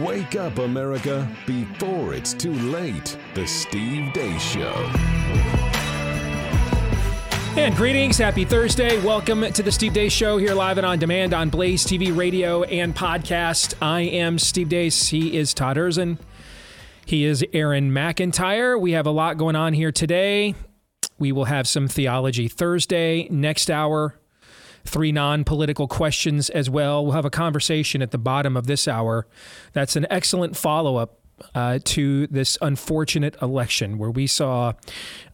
Wake up, America, before it's too late. The Steve Deace Show. And greetings, happy Thursday. Welcome to the Steve Deace Show here live and on demand on Blaze TV, radio, and podcast. I am Steve Deace. He is Todd Erzen. He is Aaron McIntyre. We have a lot going on here today. We will have some Theology Thursday next hour three non political questions as well. We'll have a conversation at the bottom of this hour. That's an excellent follow up. Uh, to this unfortunate election where we saw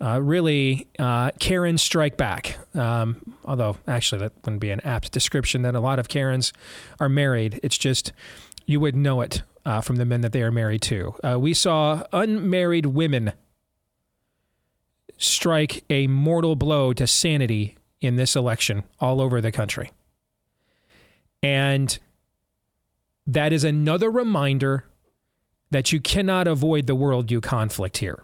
uh, really uh, Karen strike back. Um, although, actually, that wouldn't be an apt description that a lot of Karens are married. It's just you would know it uh, from the men that they are married to. Uh, we saw unmarried women strike a mortal blow to sanity in this election all over the country. And that is another reminder that you cannot avoid the worldview conflict here.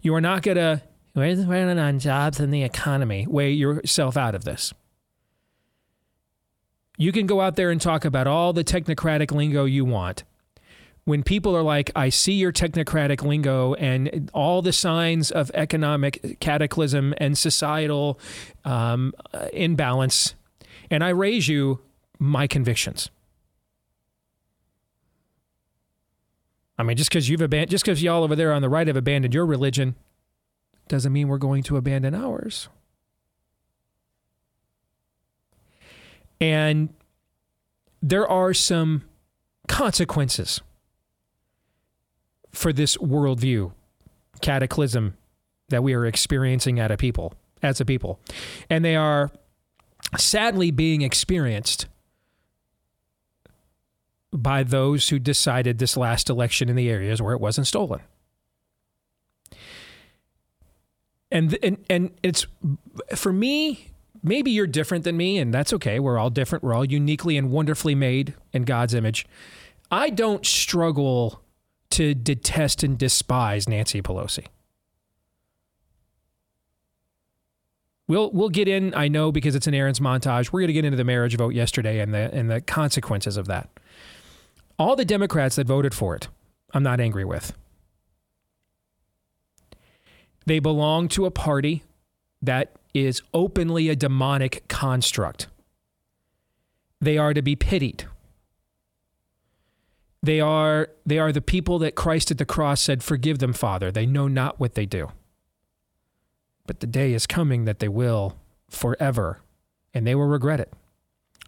You are not going to, running on jobs and the economy, weigh yourself out of this. You can go out there and talk about all the technocratic lingo you want when people are like, I see your technocratic lingo and all the signs of economic cataclysm and societal um, imbalance, and I raise you my convictions. I mean, just because you've abandoned, just because y'all over there on the right have abandoned your religion, doesn't mean we're going to abandon ours. And there are some consequences for this worldview cataclysm that we are experiencing at a people as a people. And they are sadly being experienced by those who decided this last election in the areas where it wasn't stolen. And and and it's for me maybe you're different than me and that's okay. We're all different. We're all uniquely and wonderfully made in God's image. I don't struggle to detest and despise Nancy Pelosi. We'll we'll get in. I know because it's an Aaron's montage. We're going to get into the marriage vote yesterday and the and the consequences of that. All the Democrats that voted for it, I'm not angry with. They belong to a party that is openly a demonic construct. They are to be pitied. They are they are the people that Christ at the cross said, "Forgive them, Father; they know not what they do." But the day is coming that they will forever, and they will regret it,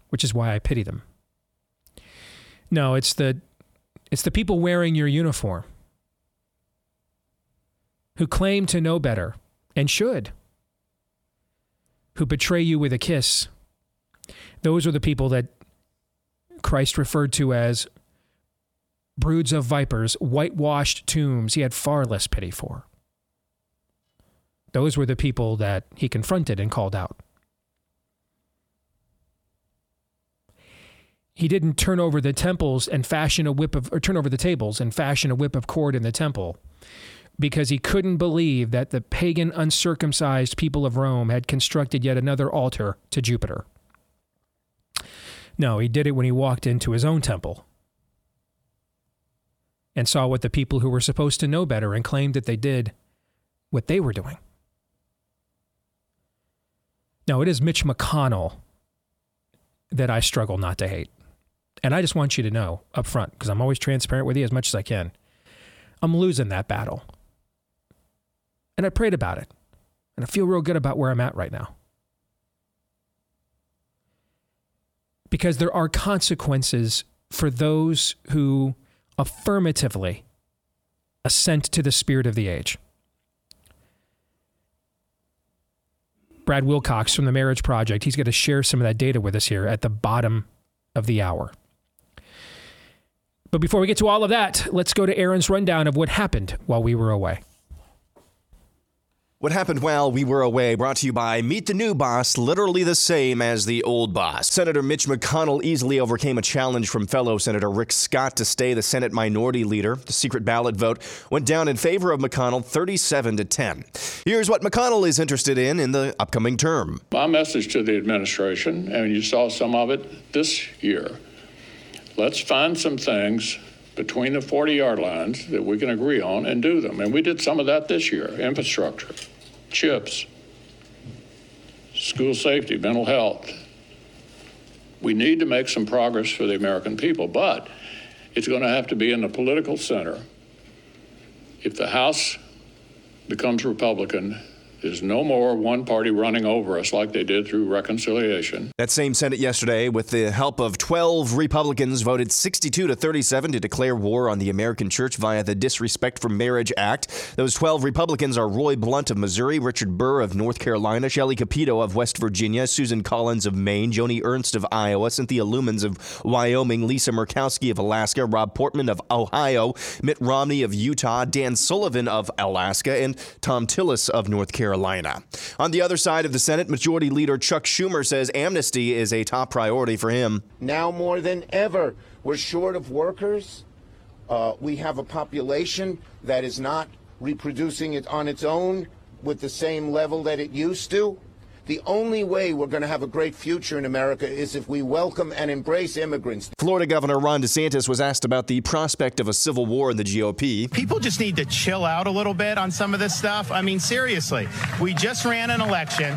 which is why I pity them. No, it's the it's the people wearing your uniform who claim to know better and should, who betray you with a kiss. Those are the people that Christ referred to as broods of vipers, whitewashed tombs he had far less pity for. Those were the people that he confronted and called out. He didn't turn over the temples and fashion a whip of, or turn over the tables and fashion a whip of cord in the temple because he couldn't believe that the pagan, uncircumcised people of Rome had constructed yet another altar to Jupiter. No, he did it when he walked into his own temple and saw what the people who were supposed to know better and claimed that they did what they were doing. Now, it is Mitch McConnell that I struggle not to hate. And I just want you to know up front, because I'm always transparent with you as much as I can. I'm losing that battle. And I prayed about it. And I feel real good about where I'm at right now. Because there are consequences for those who affirmatively assent to the spirit of the age. Brad Wilcox from the Marriage Project, he's going to share some of that data with us here at the bottom of the hour. But before we get to all of that, let's go to Aaron's rundown of what happened while we were away. What happened while we were away brought to you by Meet the New Boss, literally the same as the old boss. Senator Mitch McConnell easily overcame a challenge from fellow Senator Rick Scott to stay the Senate minority leader. The secret ballot vote went down in favor of McConnell 37 to 10. Here's what McConnell is interested in in the upcoming term. My message to the administration, and you saw some of it this year, let's find some things between the 40 yard lines that we can agree on and do them. And we did some of that this year infrastructure, chips, school safety, mental health. We need to make some progress for the American people, but it's going to have to be in the political center. If the House becomes Republican, there's no more one party running over us like they did through reconciliation. That same Senate yesterday, with the help of 12 Republicans, voted 62 to 37 to declare war on the American church via the Disrespect for Marriage Act. Those 12 Republicans are Roy Blunt of Missouri, Richard Burr of North Carolina, Shelley Capito of West Virginia, Susan Collins of Maine, Joni Ernst of Iowa, Cynthia Lummis of Wyoming, Lisa Murkowski of Alaska, Rob Portman of Ohio, Mitt Romney of Utah, Dan Sullivan of Alaska, and Thom Tillis of North Carolina. Carolina. On the other side of the Senate, Majority Leader Chuck Schumer says amnesty is a top priority for him. Now more than ever, we're short of workers. Uh, we have a population that is not reproducing it on its own with the same level that it used to. The only way we're going to have a great future in America is if we welcome and embrace immigrants. Florida Governor Ron DeSantis was asked about the prospect of a civil war in the GOP. People just need to chill out a little bit on some of this stuff. I mean, seriously, we just ran an election.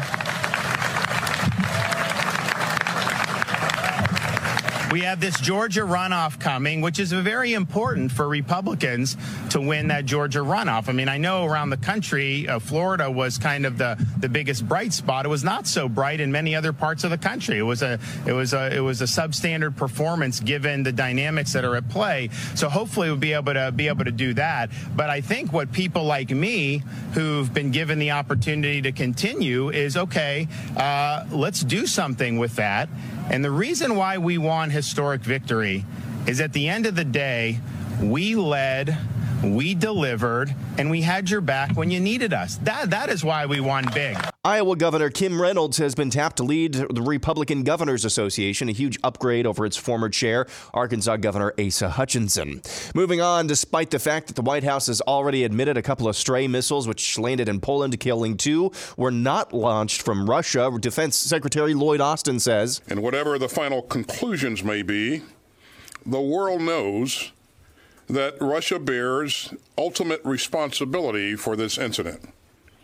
We have this Georgia runoff coming, which is very important for Republicans to win that Georgia runoff. I mean, I know around the country, uh, Florida was kind of the, the biggest bright spot. It was not so bright in many other parts of the country. It was a it was a it was a substandard performance given the dynamics that are at play. So hopefully we'll be able to be able to do that. But I think what people like me who've been given the opportunity to continue is okay. Uh, let's do something with that. And the reason why we won historic victory is at the end of the day, we led, we delivered, and we had your back when you needed us. That that is why we won big. Iowa Governor Kim Reynolds has been tapped to lead the Republican Governors Association, a huge upgrade over its former chair, Arkansas Governor Asa Hutchinson. Moving on, despite the fact that the White House has already admitted a couple of stray missiles which landed in Poland, killing two, were not launched from Russia, Defense Secretary Lloyd Austin says. And whatever the final conclusions may be, the world knows that Russia bears ultimate responsibility for this incident.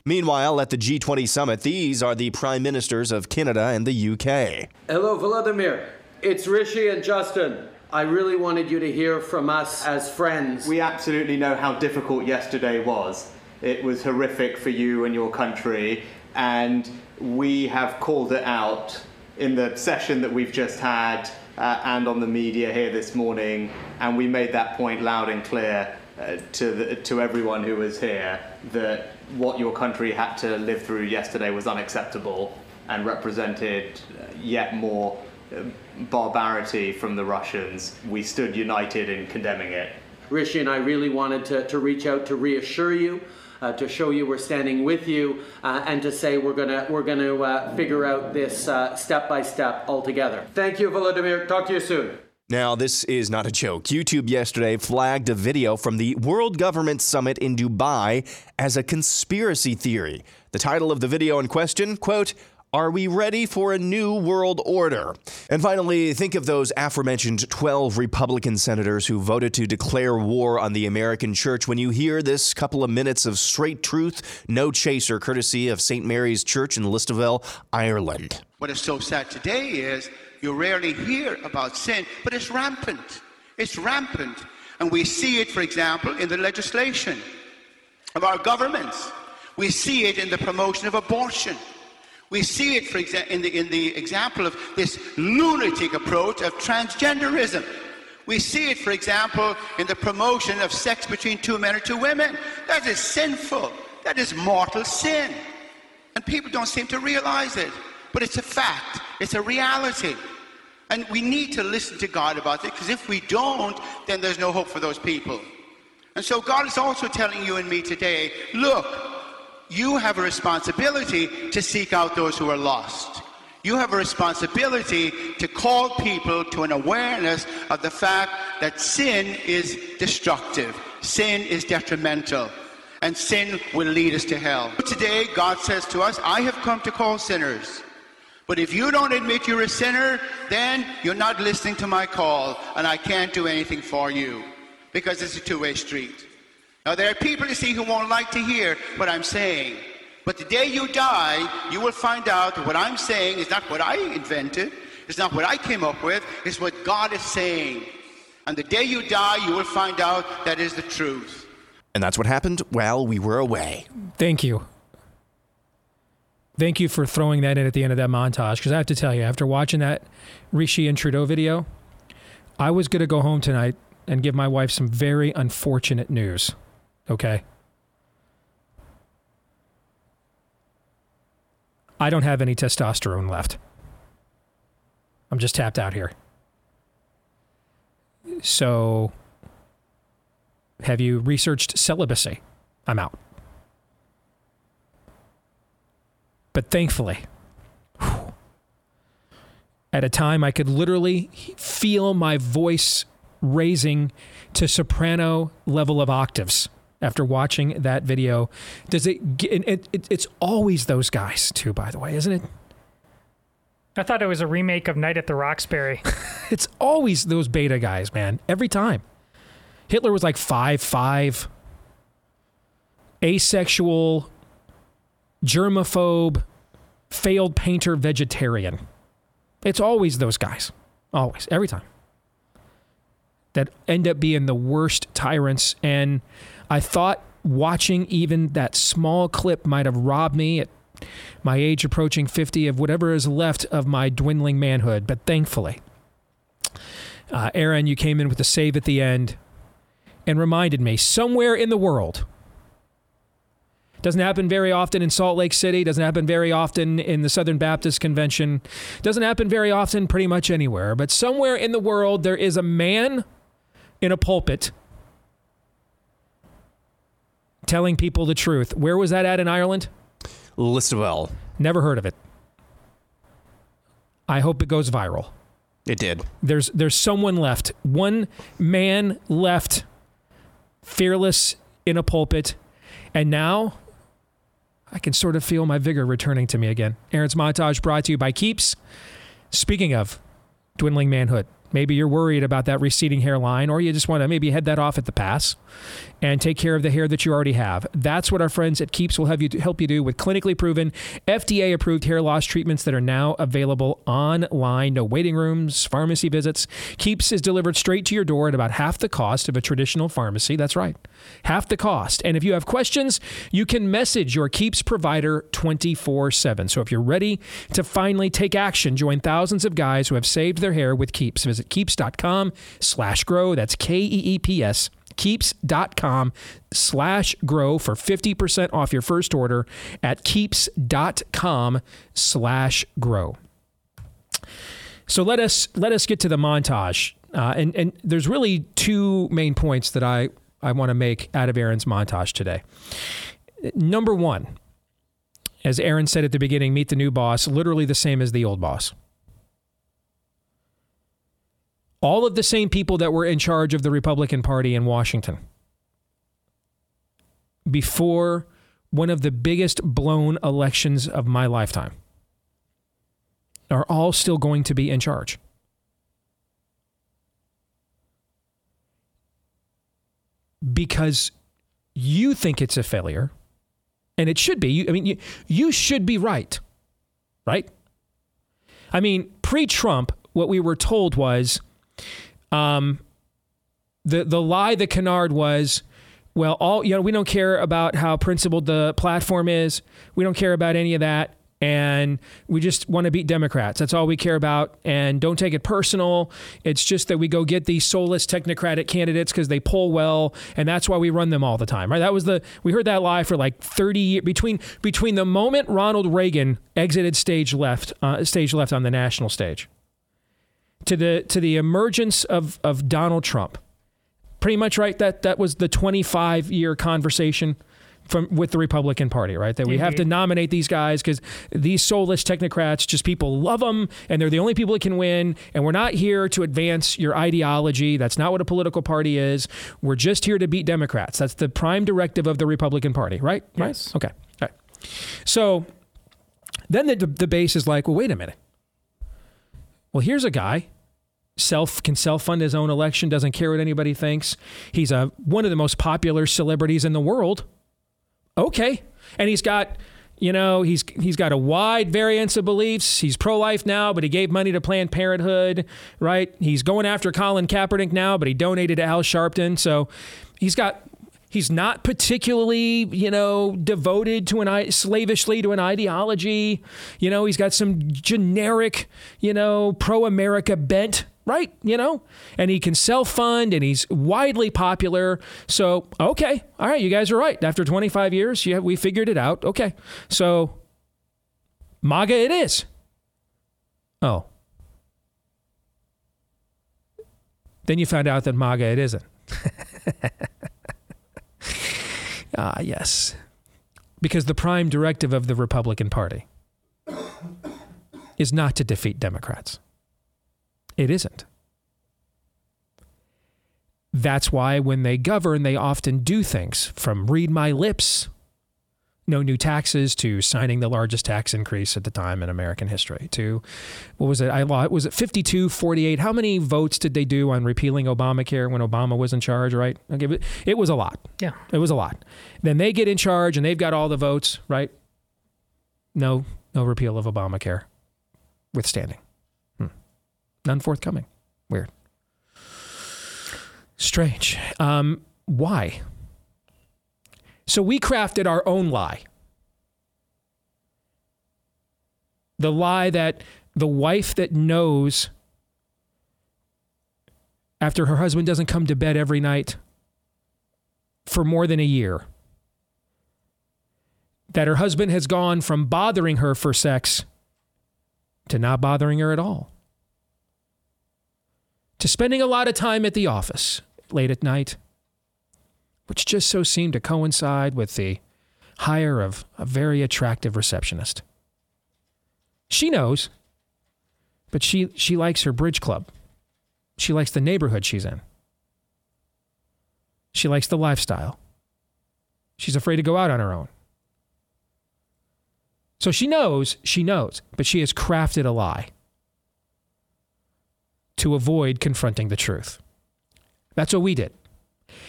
Meanwhile, at the G20 summit, these are the prime ministers of Canada and the UK. Hello, Vladimir. It's Rishi and Justin. I really wanted you to hear from us as friends. We absolutely know how difficult yesterday was. It was horrific for you and your country, and we have called it out in the session that we've just had uh, and on the media here this morning, and we made that point loud and clear uh, to, the, to everyone who was here that what your country had to live through yesterday was unacceptable and represented uh, yet more uh, barbarity from the Russians. We stood united in condemning it. Rishi and I really wanted to, to reach out to reassure you uh, to show you we're standing with you, uh, and to say we're gonna we're gonna uh, figure out this uh, step by step all together. Thank you, Volodymyr. Talk to you soon. Now, this is not a joke. YouTube yesterday flagged a video from the World Government Summit in Dubai as a conspiracy theory. The title of the video in question, quote, are we ready for a new world order? And finally, think of those aforementioned 12 Republican senators who voted to declare war on the American church when you hear this couple of minutes of straight truth, no chaser, courtesy of St. Mary's Church in Listowel, Ireland. What is so sad today is you rarely hear about sin, but it's rampant. It's rampant. And we see it, for example, in the legislation of our governments. We see it in the promotion of abortion. We see it, for example, in the, in the example of this lunatic approach of transgenderism. We see it, for example, in the promotion of sex between two men or two women. That is sinful. That is mortal sin. And people don't seem to realize it. But it's a fact, it's a reality. And we need to listen to God about it because if we don't, then there's no hope for those people. And so God is also telling you and me today look, you have a responsibility to seek out those who are lost. You have a responsibility to call people to an awareness of the fact that sin is destructive, sin is detrimental, and sin will lead us to hell. Today, God says to us, I have come to call sinners, But if you don't admit you're a sinner, then you're not listening to my call, and I can't do anything for you because it's a two way street. Now, there are people, you see, who won't like to hear what I'm saying. But the day you die, you will find out that what I'm saying is not what I invented, it's not what I came up with, it's what God is saying. And the day you die, you will find out that is the truth. And that's what happened while we were away. Thank you. Thank you for throwing that in at the end of that montage. Because I have to tell you, after watching that Rishi and Trudeau video, I was going to go home tonight and give my wife some very unfortunate news. Okay. I don't have any testosterone left. I'm just tapped out here. So, have you researched celibacy? I'm out. But thankfully, whew, at a time I could literally feel my voice raising to soprano level of octaves after watching that video. Does it, get, it, it it's always those guys too, by the way, isn't it? I thought it was a remake of Night at the Roxbury. it's always those beta guys, man. Every time. Hitler was like five five, asexual, germaphobe, failed painter, vegetarian. It's always those guys. Always. Every time. That end up being the worst tyrants. And I thought watching even that small clip might have robbed me at my age approaching 50 of whatever is left of my dwindling manhood. But thankfully, uh, Aaron, you came in with a save at the end and reminded me somewhere in the world. Doesn't happen very often in Salt Lake City, doesn't happen very often in the Southern Baptist Convention, doesn't happen very often pretty much anywhere, but somewhere in the world there is a man in a pulpit telling people the truth. Where was that at in Ireland? Listowel. Never heard of it. I hope it goes viral. It did. There's there's someone left. One man left fearless in a pulpit. And now I can sort of feel my vigor returning to me again. Aaron's montage brought to you by Keeps. Speaking of dwindling manhood, Maybe you're worried about that receding hairline, or you just want to maybe head that off at the pass and take care of the hair that you already have. That's what our friends at Keeps will have you help you do with clinically proven, FDA approved hair loss treatments that are now available online. No waiting rooms, pharmacy visits. Keeps is delivered straight to your door at about half the cost of a traditional pharmacy. That's right, half the cost. And if you have questions, you can message your Keeps provider 24 7. So if you're ready to finally take action, join thousands of guys who have saved their hair with Keeps. Visit keeps.com slash grow. That's K E E P S keeps.com slash grow for 50% off your first order at keeps.com slash grow. So let us let us get to the montage. Uh, and, and there's really two main points that I, I want to make out of Aaron's montage today. Number one, as Aaron said at the beginning, meet the new boss, literally the same as the old boss. All of the same people that were in charge of the Republican Party in Washington before one of the biggest blown elections of my lifetime are all still going to be in charge. Because you think it's a failure, and it should be. You, I mean, you, you should be right, right? I mean, pre Trump, what we were told was um, the the lie the canard was, well, all you know, we don't care about how principled the platform is. We don't care about any of that. And we just want to beat Democrats. That's all we care about. And don't take it personal. It's just that we go get these soulless technocratic candidates because they poll well, and that's why we run them all the time. Right? That was the we heard that lie for like 30 years between between the moment Ronald Reagan exited stage left uh, stage left on the national stage to the to the emergence of of Donald Trump. Pretty much right. That that was the 25 year conversation from with the Republican Party, right? That we mm-hmm. have to nominate these guys because these soulless technocrats, just people love them, and they're the only people that can win. And we're not here to advance your ideology. That's not what a political party is. We're just here to beat Democrats. That's the prime directive of the Republican Party, right? Yes. Right. Okay. Okay. So Then the, the base is like, well, wait a minute. Well, here's a guy self can self fund his own election, doesn't care what anybody thinks. He's a one of the most popular celebrities in the world. Okay. And he's got you know, he's he's got a wide variance of beliefs. He's pro-life now, but he gave money to Planned Parenthood, right? He's going after Colin Kaepernick now, but he donated to Al Sharpton. So he's got he's not particularly, you know, devoted to an slavishly to an ideology. You know, he's got some generic, you know, pro-America bent right? You know, and he can self fund and he's widely popular. So, okay, all right, you guys are right. After 25 years, yeah, we figured it out. Okay, so MAGA it is. Oh. Then you found out that MAGA it isn't. ah, yes. Because the prime directive of the Republican Party is not to defeat Democrats. It isn't. That's why when they govern, they often do things from read my lips, no new taxes, to signing the largest tax increase at the time in American history, to what was it? I was it 52 48? How many votes did they do on repealing Obamacare when Obama was in charge, right? Okay, it was a lot. Yeah. It was a lot. Then they get in charge and they've got all the votes, right? No, no repeal of Obamacare withstanding. None forthcoming. Weird. Strange. Um, why? So we crafted our own lie. The lie that the wife that knows after her husband doesn't come to bed every night for more than a year, that her husband has gone from bothering her for sex to not bothering her at all to spending a lot of time at the office late at night, which just so seemed to coincide with the hire of a very attractive receptionist. She knows, but she, she likes her bridge club. She likes the neighborhood she's in. She likes the lifestyle. She's afraid to go out on her own. So she knows, she knows, but she has crafted a lie to avoid confronting the truth. That's what we did.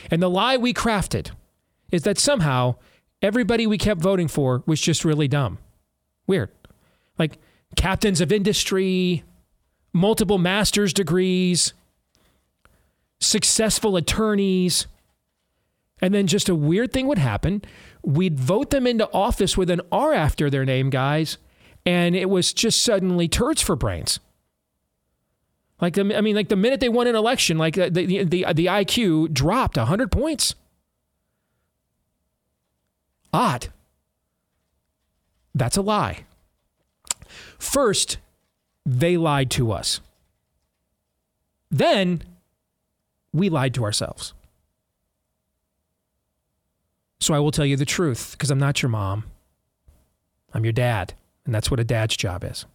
And the lie we crafted is that somehow everybody we kept voting for was just really dumb. Weird. Like captains of industry, multiple master's degrees, successful attorneys. And then just a weird thing would happen. We'd vote them into office with an R after their name, guys. And it was just suddenly turds for brains. Like the, I mean, like the minute they won an election, like uh, the the the, the IQ dropped hundred points. Odd. That's a lie. First, they lied to us. Then, we lied to ourselves. So I will tell you the truth because I'm not your mom. I'm your dad, and that's what a dad's job is.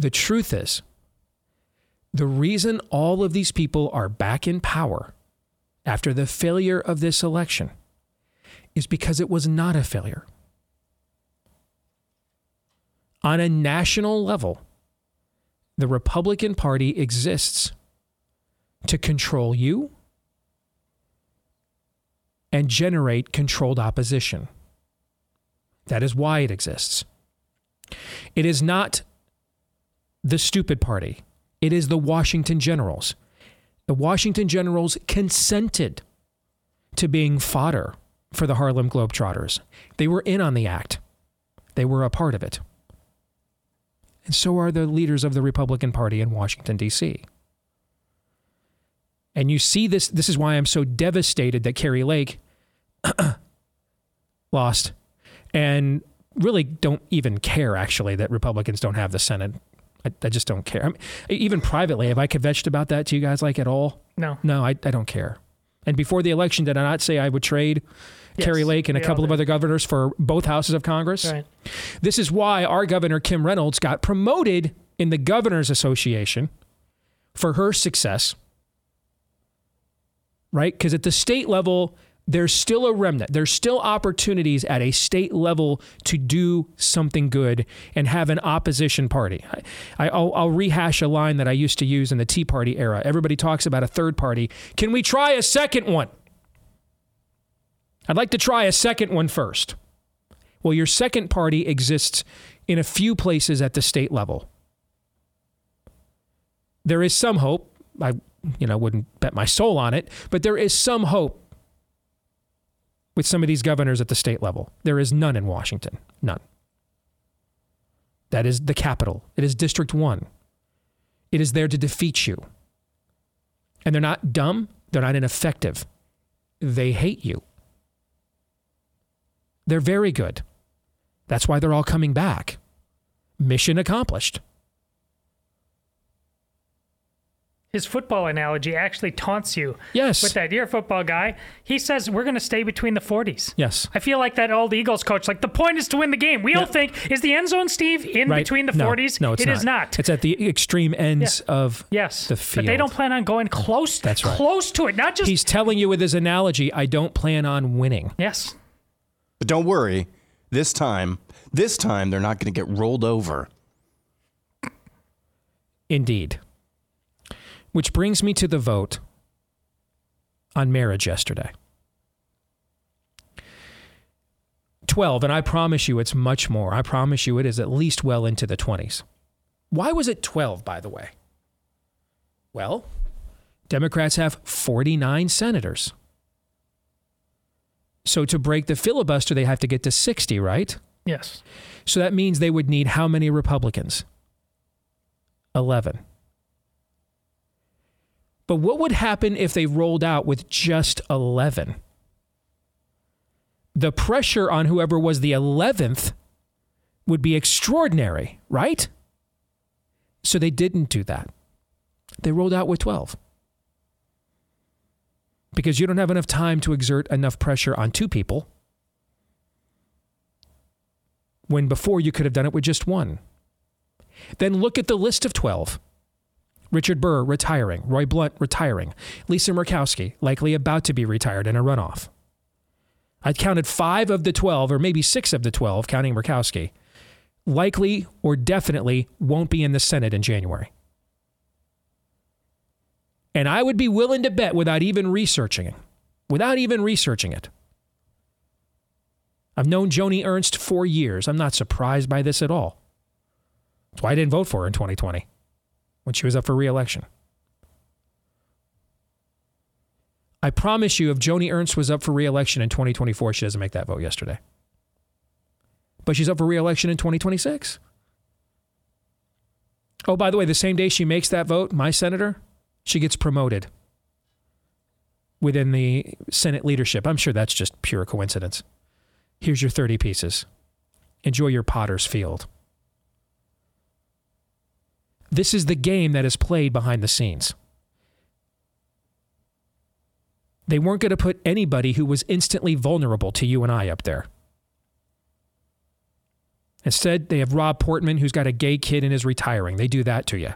The truth is, the reason all of these people are back in power after the failure of this election is because it was not a failure. On a national level, the Republican Party exists to control you and generate controlled opposition. That is why it exists. It is not the stupid party. It is the Washington Generals. The Washington Generals consented to being fodder for the Harlem Globetrotters. They were in on the act, they were a part of it. And so are the leaders of the Republican Party in Washington, D.C. And you see this, this is why I'm so devastated that Kari Lake lost and really don't even care, actually, that Republicans don't have the Senate I, I just don't care. I mean, even privately, have I kvetched about that to you guys like at all? No. No, I, I don't care. And before the election, did I not say I would trade yes, Kari Lake and a couple of other governors for both houses of Congress? Right. This is why our governor, Kim Reynolds, got promoted in the Governors Association for her success. Right? Because at the state level, there's still a remnant. There's still opportunities at a state level to do something good and have an opposition party. I, will I'll rehash a line that I used to use in the Tea Party era. Everybody talks about a third party. Can we try a second one? I'd like to try a second one first. Well, your second party exists in a few places at the state level. There is some hope. I you know wouldn't bet my soul on it, but there is some hope with some of these governors at the state level. There is none in Washington. None. That is the capital. It is District 1. It is there to defeat you. And they're not dumb, they're not ineffective. They hate you. They're very good. That's why they're all coming back. Mission accomplished. His football analogy actually taunts you. Yes. With that, you're a football guy. He says we're going to stay between the 40s. Yes. I feel like that old Eagles coach. Like the point is to win the game. We yeah. all think is the end zone, Steve, in right. between the no, 40s. No, it's it not. is not. It's at the extreme ends yeah. of yes. the field. But they don't plan on going close. That's right. Close to it. Not just. He's telling you with his analogy, I don't plan on winning. Yes. But don't worry. This time, this time they're not going to get rolled over. Indeed. Which brings me to the vote on marriage yesterday. 12, and I promise you it's much more. I promise you it is at least well into the 20s. Why was it 12, by the way? Well, Democrats have 49 senators. So to break the filibuster, they have to get to 60, right? Yes. So that means they would need how many Republicans? 11. But what would happen if they rolled out with just 11? The pressure on whoever was the 11th would be extraordinary, right? So they didn't do that. They rolled out with 12. Because you don't have enough time to exert enough pressure on two people when before you could have done it with just one. Then look at the list of 12. Richard Burr retiring, Roy Blunt retiring, Lisa Murkowski likely about to be retired in a runoff. I'd counted five of the 12, or maybe six of the 12, counting Murkowski, likely or definitely won't be in the Senate in January. And I would be willing to bet without even researching it, without even researching it. I've known Joni Ernst for years. I'm not surprised by this at all. That's why I didn't vote for her in 2020 when she was up for reelection. I promise you, if Joni Ernst was up for reelection in 2024, she doesn't make that vote yesterday. But she's up for reelection in 2026. Oh, by the way, the same day she makes that vote, my senator, she gets promoted within the Senate leadership. I'm sure that's just pure coincidence. Here's your 30 pieces. Enjoy your potter's field. This is the game that is played behind the scenes. They weren't going to put anybody who was instantly vulnerable to you and I up there. Instead, they have Rob Portman, who's got a gay kid and is retiring. They do that to you.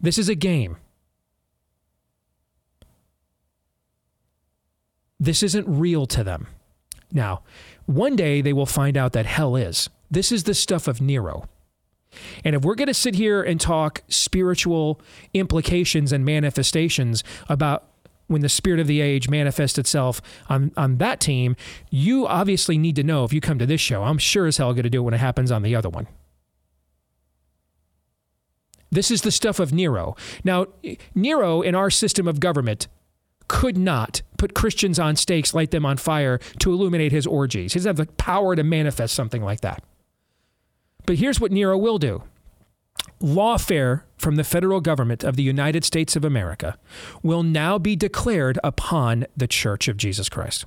This is a game. This isn't real to them. Now, one day they will find out that hell is. This is the stuff of Nero. And if we're going to sit here and talk spiritual implications and manifestations about when the spirit of the age manifests itself on, on that team, you obviously need to know if you come to this show. I'm sure as hell going to do it when it happens on the other one. This is the stuff of Nero. Now, Nero in our system of government could not put Christians on stakes, light them on fire to illuminate his orgies. He doesn't have the power to manifest something like that. But here's what Nero will do lawfare from the federal government of the United States of America will now be declared upon the Church of Jesus Christ.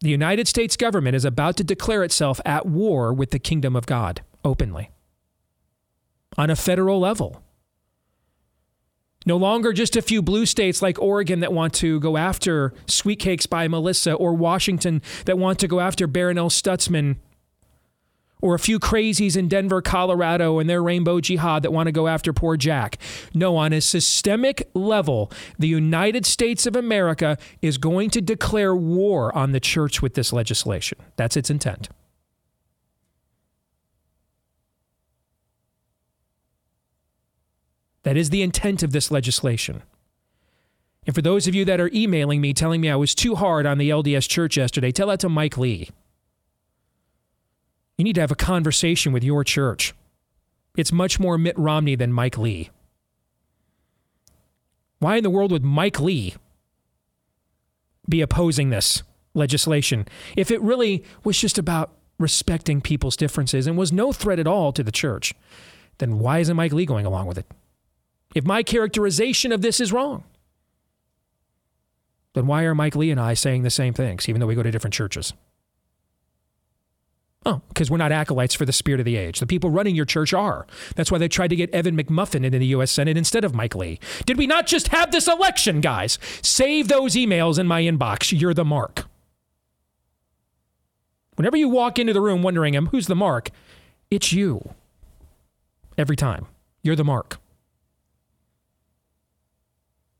The United States government is about to declare itself at war with the kingdom of God openly on a federal level. No longer just a few blue states like Oregon that want to go after Sweet Cakes by Melissa or Washington that want to go after Barronelle Stutzman or a few crazies in Denver, Colorado, and their rainbow jihad that want to go after poor Jack. No, on a systemic level, the United States of America is going to declare war on the church with this legislation. That's its intent. That is the intent of this legislation. And for those of you that are emailing me telling me I was too hard on the LDS church yesterday, tell that to Mike Lee. You need to have a conversation with your church. It's much more Mitt Romney than Mike Lee. Why in the world would Mike Lee be opposing this legislation if it really was just about respecting people's differences and was no threat at all to the church? Then why isn't Mike Lee going along with it? If my characterization of this is wrong, then why are Mike Lee and I saying the same things, even though we go to different churches? Oh, because we're not acolytes for the spirit of the age. The people running your church are. That's why they tried to get Evan McMuffin into the U.S. Senate instead of Mike Lee. Did we not just have this election, guys? Save those emails in my inbox. You're the mark. Whenever you walk into the room wondering, um, who's the mark? It's you. Every time. You're the mark.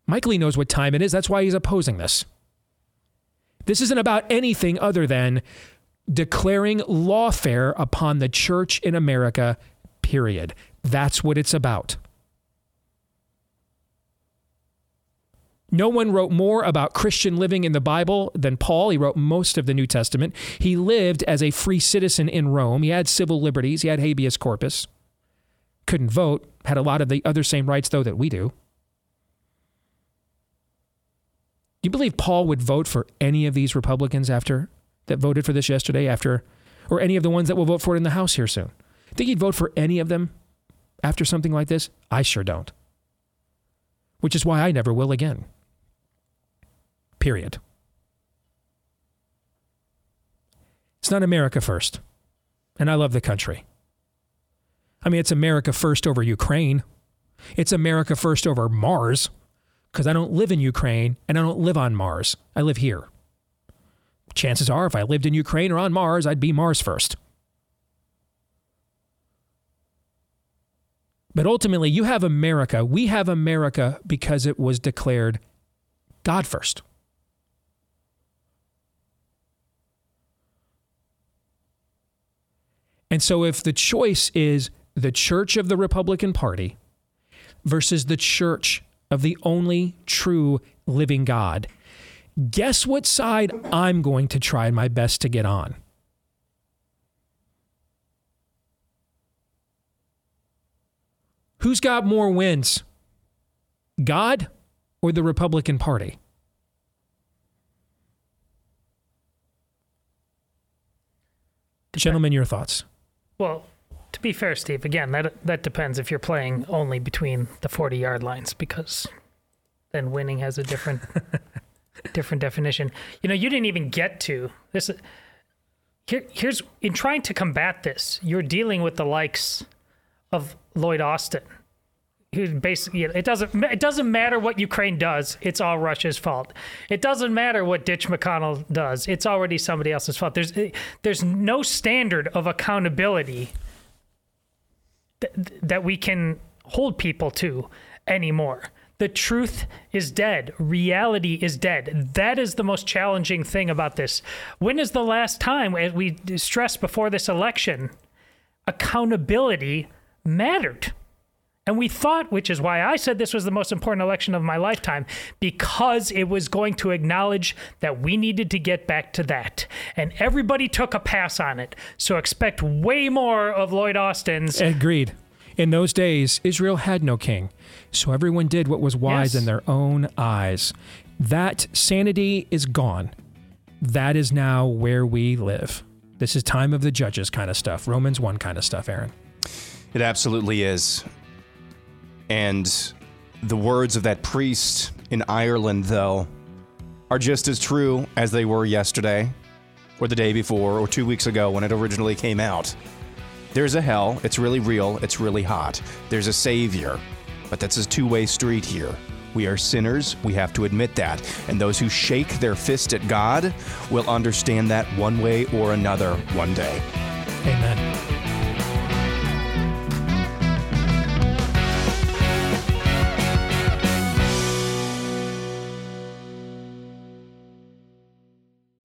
Mike Lee knows what time it is. That's why he's opposing this. This isn't about anything other than declaring lawfare upon the church in America, period. That's what it's about. No one wrote more about Christian living in the Bible than Paul. He wrote most of the New Testament. He lived as a free citizen in Rome. He had civil liberties, he had habeas corpus. Couldn't vote, had a lot of the other same rights, though, that we do. Do you believe Paul would vote for any of these Republicans after that voted for this yesterday after, or any of the ones that will vote for it in the House here soon? Think he'd vote for any of them after something like this? I sure don't. Which is why I never will again. Period. It's not America first. And I love the country. I mean, it's America first over Ukraine. It's America first over Mars because I don't live in Ukraine and I don't live on Mars. I live here chances are, if I lived in Ukraine or on Mars, I'd be Mars first. But ultimately, you have America. We have America because it was declared God first. And so, if the choice is the church of the Republican Party versus the church of the only true living God, Guess what side I'm going to try my best to get on? Who's got more wins? God or the Republican Party? Gentlemen, your thoughts. Well, to be fair, Steve, again, that that depends if you're playing only between the 40 yard lines because then winning has a different different definition. You know, you didn't even get to this. Here, here's in trying to combat this, you're dealing with the likes of Lloyd Austin, who basically it doesn't it doesn't matter what Ukraine does, it's all Russia's fault. It doesn't matter what Ditch McConnell does, it's already somebody else's fault. There's there's no standard of accountability that, that we can hold people to anymore. The truth is dead. Reality is dead. That is the most challenging thing about this. When is the last time, as we stressed before this election, accountability mattered? And we thought, which is why I said this was the most important election of my lifetime, because it was going to acknowledge that we needed to get back to that. And everybody took a pass on it. So expect way more of Lloyd Austin's. Agreed. In those days, Israel had no king. So everyone did what was wise yes. in their own eyes. That sanity is gone. That is now where we live. This is time of the judges kind of stuff, Romans 1 kind of stuff, Aaron. It absolutely is. And the words of that priest in Ireland, though, are just as true as they were yesterday, or the day before, or two weeks ago when it originally came out. There's a hell, it's really real, it's really hot. There's a savior, but that's a two way street here. We are sinners, we have to admit that. And those who shake their fist at God will understand that one way or another one day. Amen.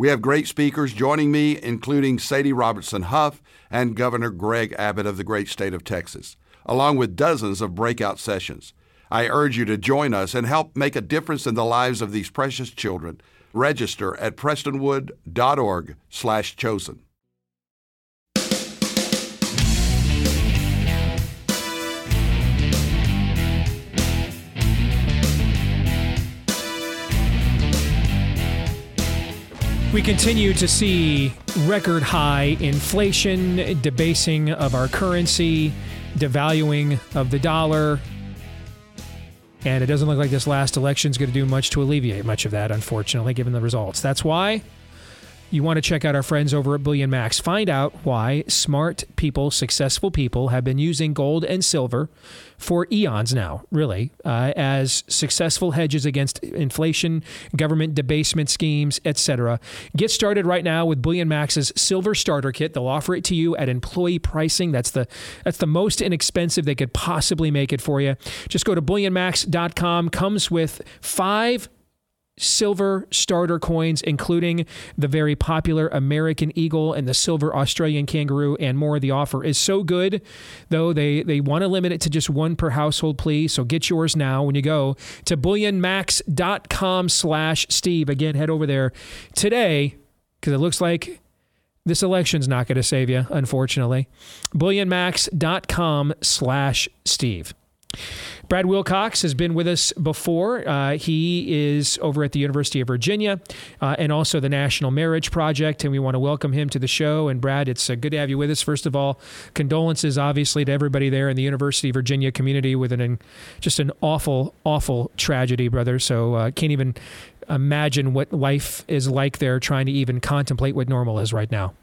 We have great speakers joining me, including Sadie Robertson Huff and Governor Greg Abbott of the great state of Texas, along with dozens of breakout sessions. I urge you to join us and help make a difference in the lives of these precious children. Register at prestonwood.org/chosen. We continue to see record high inflation, debasing of our currency, devaluing of the dollar. And it doesn't look like this last election is going to do much to alleviate much of that, unfortunately, given the results. That's why you want to check out our friends over at Bullion Max. Find out why smart people, successful people, have been using gold and silver for eons now, really, uh, as successful hedges against inflation, government debasement schemes, etc. Get started right now with Bullion Max's Silver Starter Kit. They'll offer it to you at employee pricing. That's the that's the most inexpensive they could possibly make it for you. Just go to bullionmax.com. Comes with five silver starter coins, including the very popular American Eagle and the silver Australian Kangaroo and more. The offer is so good, though, they, they want to limit it to just one per household, please. So get yours now when you go to bullionmax.com slash Steve. Again, head over there today because it looks like this election's not going to save you, unfortunately. Bullionmax.com slash Steve. Brad Wilcox has been with us before. Uh, he is over at the University of Virginia uh, and also the National Marriage Project, and we want to welcome him to the show. And Brad, it's uh, good to have you with us. First of all, condolences, obviously, to everybody there in the University of Virginia community with an just an awful, awful tragedy, brother. So uh, can't even imagine what life is like there, trying to even contemplate what normal is right now.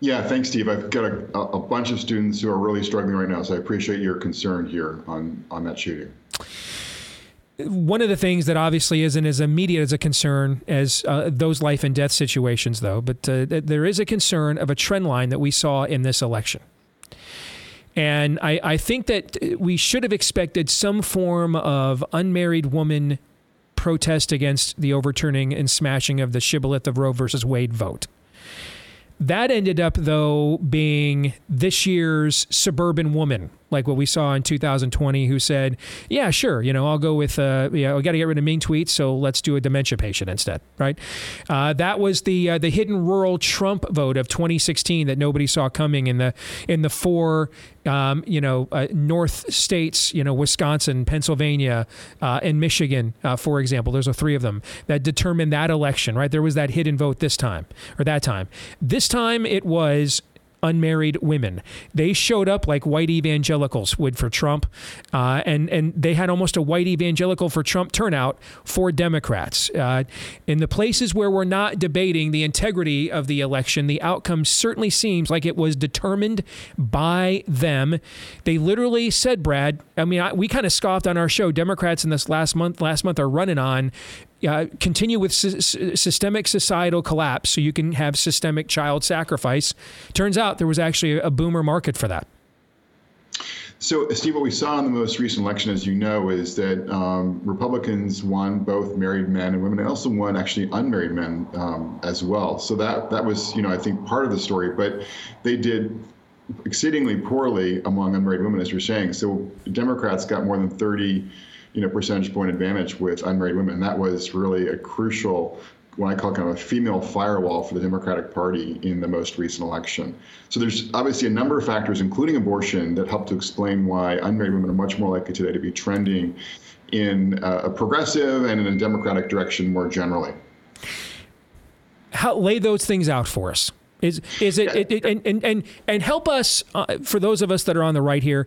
Yeah, thanks, Steve. I've got a, a bunch of students who are really struggling right now, so I appreciate your concern here on, on that shooting. One of the things that obviously isn't as immediate as a concern as uh, those life and death situations, though, but uh, there is a concern of a trend line that we saw in this election. And I, I think that we should have expected some form of unmarried woman protest against the overturning and smashing of the shibboleth of Roe versus Wade vote. That ended up, though, being this year's suburban woman like what we saw in 2020, who said, "Yeah, sure, you know, I'll go with, uh, yeah, we got to get rid of mean tweets, so let's do a dementia patient instead." Right? Uh, that was the uh, the hidden rural Trump vote of 2016 that nobody saw coming in the in the four, um, you know, uh, North states, you know, Wisconsin, Pennsylvania, uh, and Michigan, uh, for example. Those are three of them that determined that election. Right? There was that hidden vote this time or that time. This time it was unmarried women. They showed up like white evangelicals would for Trump, uh, and and they had almost a white evangelical for Trump turnout for Democrats. Uh, in the places where we're not debating the integrity of the election, the outcome certainly seems like it was determined by them. They literally said, Brad. I mean, I, we kind of scoffed on our show. Democrats in this last month, last month are running on uh, continue with sy- systemic societal collapse so you can have systemic child sacrifice. Turns out there was actually a boomer market for that. So, Steve, what we saw in the most recent election, as you know, is that um, Republicans won both married men and women. and also won actually unmarried men um, as well. So that that was, you know, I think part of the story. But they did exceedingly poorly among unmarried women, as you're saying. So Democrats got more than 30 you know, percentage point advantage with unmarried women. That was really a crucial, what I call kind of a female firewall for the Democratic Party in the most recent election. So there's obviously a number of factors, including abortion, that help to explain why unmarried women are much more likely today to be trending in uh, a progressive and in a democratic direction more generally. How, lay those things out for us Is is it, it, it and, and and and help us uh, for those of us that are on the right here,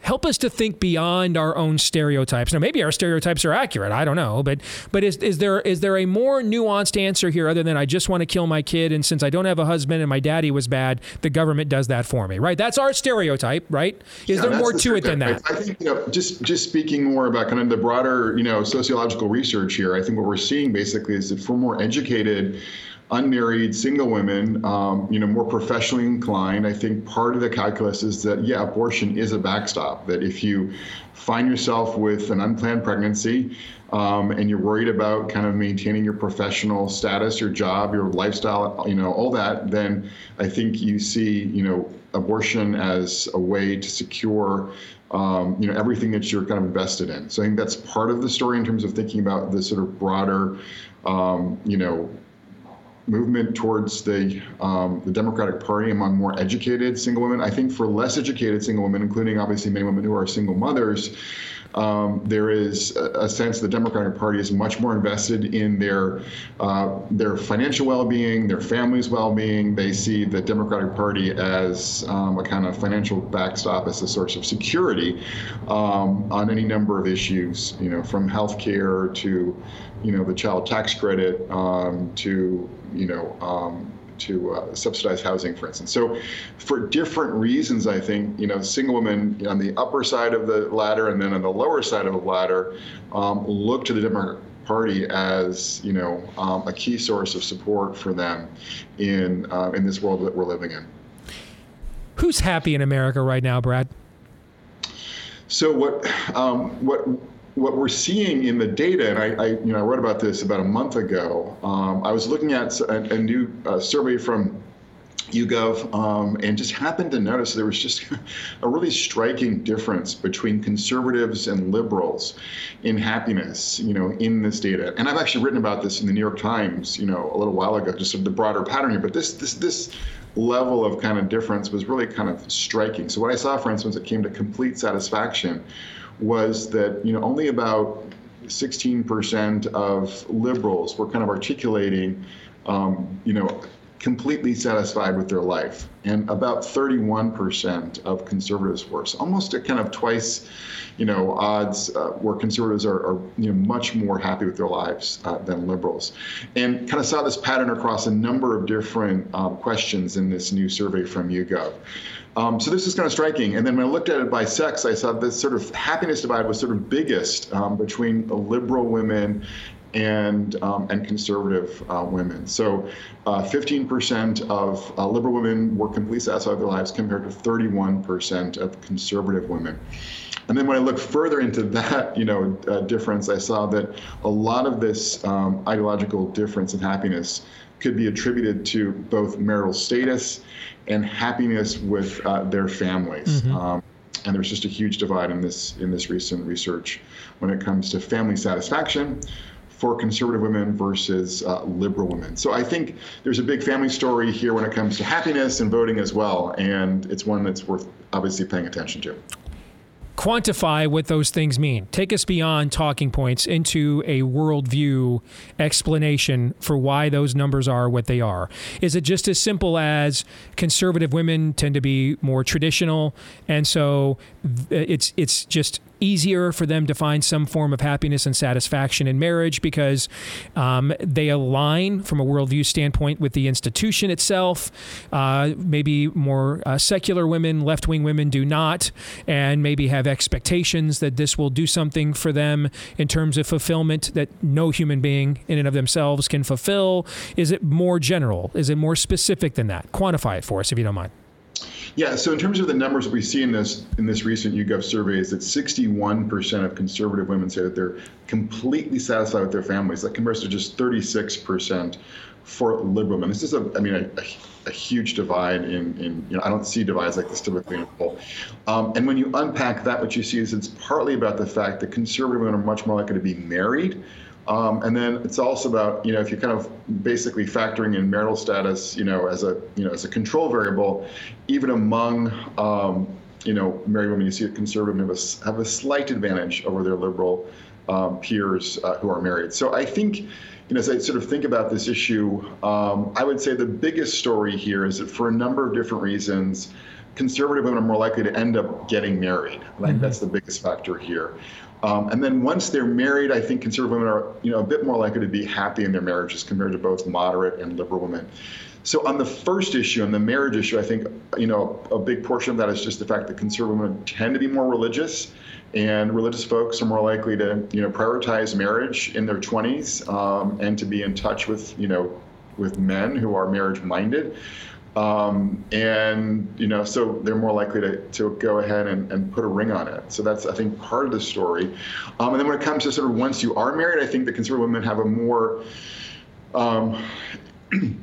help us to think beyond our own stereotypes. Now maybe our stereotypes are accurate. I don't know, but but is is there is there a more nuanced answer here other than I just want to kill my kid and since I don't have a husband and my daddy was bad, the government does that for me, right? That's our stereotype, right? Is Yeah, there more that's to it than that? I think you know, just just speaking more about kind of the broader, you know, sociological research here. I think what we're seeing basically is that for more educated, unmarried single women, um, you know, more professionally inclined, I think part of the calculus is that yeah, abortion is a backstop. That if you find yourself with an unplanned pregnancy. Um, and you're worried about kind of maintaining your professional status, your job, your lifestyle, you know, all that, then I think you see, you know, abortion as a way to secure um, you know everything that you're kind of invested in. So I think that's part of the story in terms of thinking about the sort of broader, um, you know, movement towards the um, the Democratic Party among more educated single women. I think for less educated single women, including obviously many women who are single mothers. Um, there is a, sense the Democratic Party is much more invested in their uh, their financial well-being, their family's well-being. They see the Democratic Party as um, a kind of financial backstop, as a source of security um, on any number of issues. You know, from health care to you know the child tax credit um, to you know um, to uh, subsidize housing, for instance. So, for different reasons, I think you know single women on the upper side of the ladder and then on the lower side of the ladder um, look to the Democratic Party as you know um, a key source of support for them in uh, in this world that we're living in. Who's happy in America right now, Brad? So what um, what what we're seeing in the data, and I, I, you know I wrote about this about a month ago. Um, I was looking at a, a new uh, survey from YouGov, um, and just happened to notice there was just a really striking difference between conservatives and liberals in happiness, you know, in this data. And I've actually written about this in the New York Times, you know, a little while ago, just sort of the broader pattern here. But this this this level of kind of difference was really kind of striking. So what I saw, for instance, it came to complete satisfaction, was that you know only about 16% of liberals were kind of articulating, um, you know, completely satisfied with their life, and about 31% of conservatives were. So almost a kind of twice, you know, odds uh, where conservatives are, are, you know, much more happy with their lives uh, than liberals, and kind of saw this pattern across a number of different um, questions in this new survey from YouGov. Um, so this is kind of striking. And then when I looked at it by sex, I saw this sort of happiness divide was sort of biggest um, between liberal women and um, and conservative uh, women. So, uh, 15% of uh, liberal women were completely satisfied with their lives, compared to 31% of conservative women. And then when I looked further into that, you know, uh, difference, I saw that a lot of this um, ideological difference in happiness could be attributed to both marital status and happiness with uh, their families. Mhm. Um, and there's just a huge divide in this in this recent research when it comes to family satisfaction for conservative women versus uh, liberal women. So I think there's a big family story here when it comes to happiness and voting as well, and it's one that's worth obviously paying attention to. Quantify what those things mean. Take us beyond talking points into a worldview explanation for why those numbers are what they are. Is it just as simple as conservative women tend to be more traditional, and so it's it's just easier for them to find some form of happiness and satisfaction in marriage because um, they align from a worldview standpoint with the institution itself. Uh, maybe more uh, secular women, left wing women do not, and maybe have expectations that this will do something for them in terms of fulfillment that no human being in and of themselves can fulfill. Is it more general? Is it more specific than that? Quantify it for us if you don't mind. Yeah, so in terms of the numbers we see in this in this recent YouGov survey is that 61% of conservative women say that they're completely satisfied with their families. That compares to just 36% for liberal women. This is a, I mean, a, a, a huge divide in, in, you know, I don't see divides like this typically in poll. Um, and when you unpack that, what you see is it's partly about the fact that conservative women are much more likely to be married. Um, and then it's also about, you know, if you're kind of basically factoring in marital status, you know, as a, you know, as a control variable, even among, um, you know, married women, you see that conservative have a, have a slight advantage over their liberal um, peers uh, who are married. So I think, you know, as I sort of think about this issue, um, I would say the biggest story here is that for a number of different reasons, conservative women are more likely to end up getting married. I think mm-hmm. that's the biggest factor here. Um, and then once they're married, I think conservative women are, you know, a bit more likely to be happy in their marriages compared to both moderate and liberal women. So on the first issue, on the marriage issue, I think, you know, a big portion of that is just the fact that conservative women tend to be more religious and religious folks are more likely to you know prioritize marriage in their 20s um, and to be in touch with you know with men who are marriage minded um, and you know so they're more likely to, to go ahead and, and put a ring on it so that's i think part of the story um, and then when it comes to sort of once you are married i think the conservative women have a more um,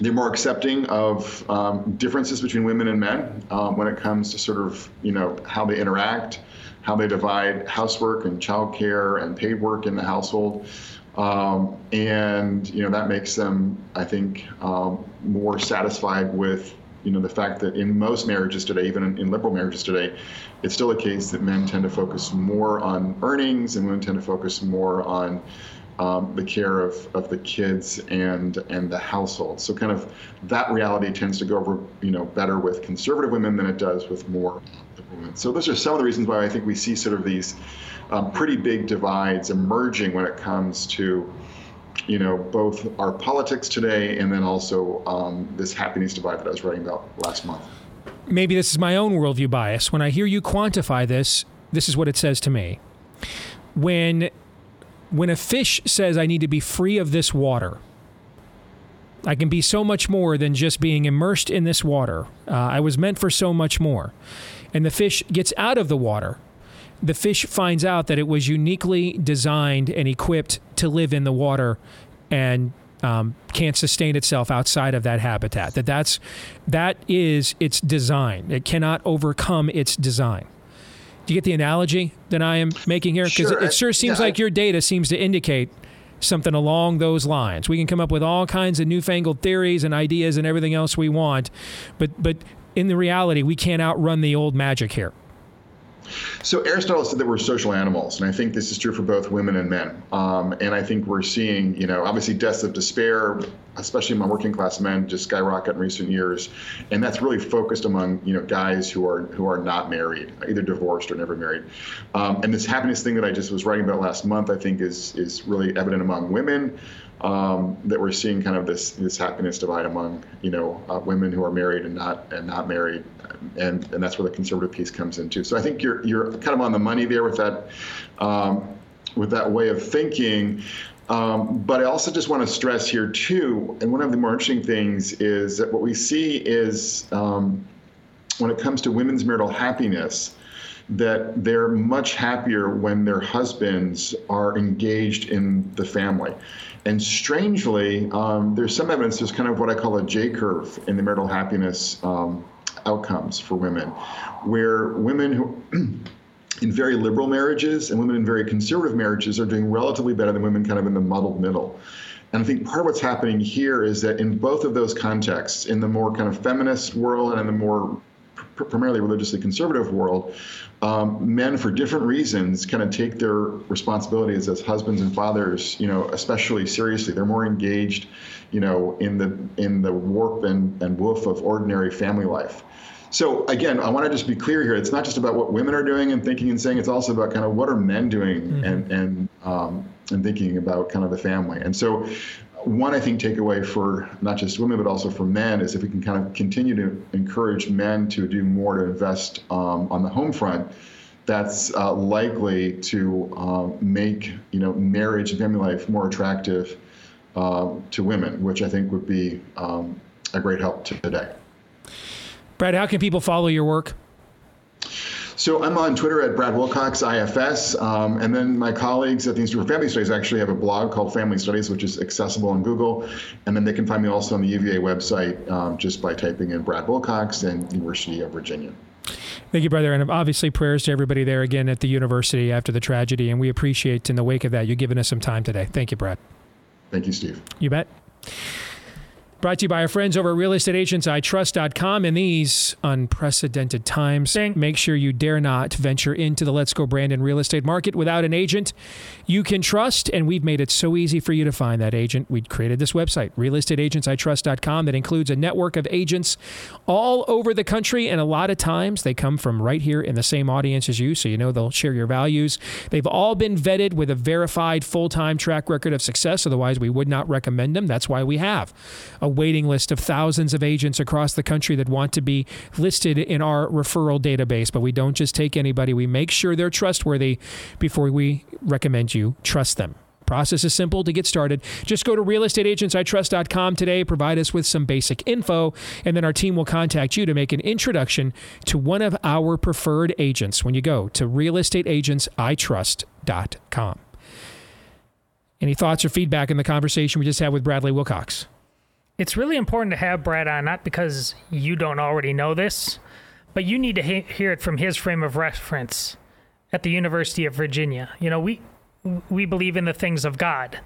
they're more accepting of um, differences between women and men um, when it comes to sort of you know how they interact how they divide housework and childcare and paid work in the household. Um, and you know that makes them, I think, um, more satisfied with you know the fact that in most marriages today, even in, in, liberal marriages today, it's still a case that men tend to focus more on earnings and women tend to focus more on um, the care of, of the kids and and the household. So kind of that reality tends to go over you know better with conservative women than it does with more liberal women. so those are some of the reasons why I think we see sort of these um, pretty big divides emerging when it comes to you know, both our politics today and then also um, this happiness divide that I was writing about last month. Maybe this is my own worldview bias. When I hear you quantify this, this is what it says to me. When when a fish says I need to be free of this water, I can be so much more than just being immersed in this water. Uh, I was meant for so much more and the fish gets out of the water, the fish finds out that it was uniquely designed and equipped to live in the water and um, can't sustain itself outside of that habitat. That that's that is its design. It cannot overcome its design. Do you get the analogy that I am making here? Because sure. it, it, sure seems yeah, like your data seems to indicate something along those lines. We can come up with all kinds of newfangled theories and ideas and everything else we want, but but in the reality, we can't outrun the old magic here. So Aristotle said that we're social animals, and I think this is true for both women and men. Um, and I think we're seeing, you know, obviously deaths of despair, especially among working class men, just skyrocket in recent years, and that's really focused among, you know, guys who are who are not married, either divorced or never married. Um, and this happiness thing that I just was writing about last month, I think, is is really evident among women um, that we're seeing kind of this this happiness divide among you know uh, women who are married and not and not married, and and that's where the conservative piece comes into. So I think you're you're kind of on the money there with that um, with that way of thinking. Um, but I also just want to stress here too, and one of the more interesting things is that what we see is um, when it comes to women's marital happiness that they're much happier when their husbands are engaged in the family. And strangely, um, there's some evidence, there's kind of what I call a J curve in the marital happiness um, outcomes for women, where women who in very liberal marriages and women in very conservative marriages are doing relatively better than women kind of in the muddled middle. And I think part of what's happening here is that in both of those contexts, in the more kind of feminist world and in the more primarily religiously conservative world, um, men, for different reasons, kind of take their responsibilities as husbands and fathers, you know, especially seriously. They're more engaged, you know, in the in the warp and, and woof of ordinary family life. So again, I want to just be clear here. It's not just about what women are doing and thinking and saying. It's also about kind of what are men doing mm-hmm. and and um, and thinking about kind of the family. And so, one I think takeaway for not just women but also for men is if we can kind of continue to encourage men to do more to invest um, on the home front, that's uh, likely to uh, make you know marriage and family life more attractive uh, to women, which I think would be um, a great help today. Brad, how can people follow your work? So I'm on Twitter at Brad Wilcox IFS, um, and then my colleagues at the Institute for Family Studies actually have a blog called Family Studies, which is accessible on Google, and then they can find me also on the UVA website um, just by typing in Brad Wilcox and University of Virginia. Thank you, brother. And obviously, prayers to everybody there again at the university after the tragedy. And we appreciate, in the wake of that, you giving us some time today. Thank you, Brad. Thank you, Steve. You bet. Brought to you by our friends over at realestateagentsitrust.com. In these unprecedented times, make sure you dare not venture into the Let's Go Brandon real estate market without an agent you can trust. And we've made it so easy for you to find that agent. We created this website, realestateagentsitrust.com, that includes a network of agents all over the country. And a lot of times they come from right here in the same audience as you. So you know they'll share your values. They've all been vetted with a verified full time track record of success. Otherwise, we would not recommend them. That's why we have a waiting list of thousands of agents across the country that want to be listed in our referral database. But we don't just take anybody, we make sure they're trustworthy before we recommend you trust them. Process is simple to get started. Just go to realestateagentsitrust.com today, provide us with some basic info, and then our team will contact you to make an introduction to one of our preferred agents when you go to realestateagentsitrust.com. Any thoughts or feedback in the conversation we just had with Bradley Wilcox? It's really important to have Brad on, not because you don't already know this, but you need to he- hear it from his frame of reference at the University of Virginia. You know, we we believe in the things of God.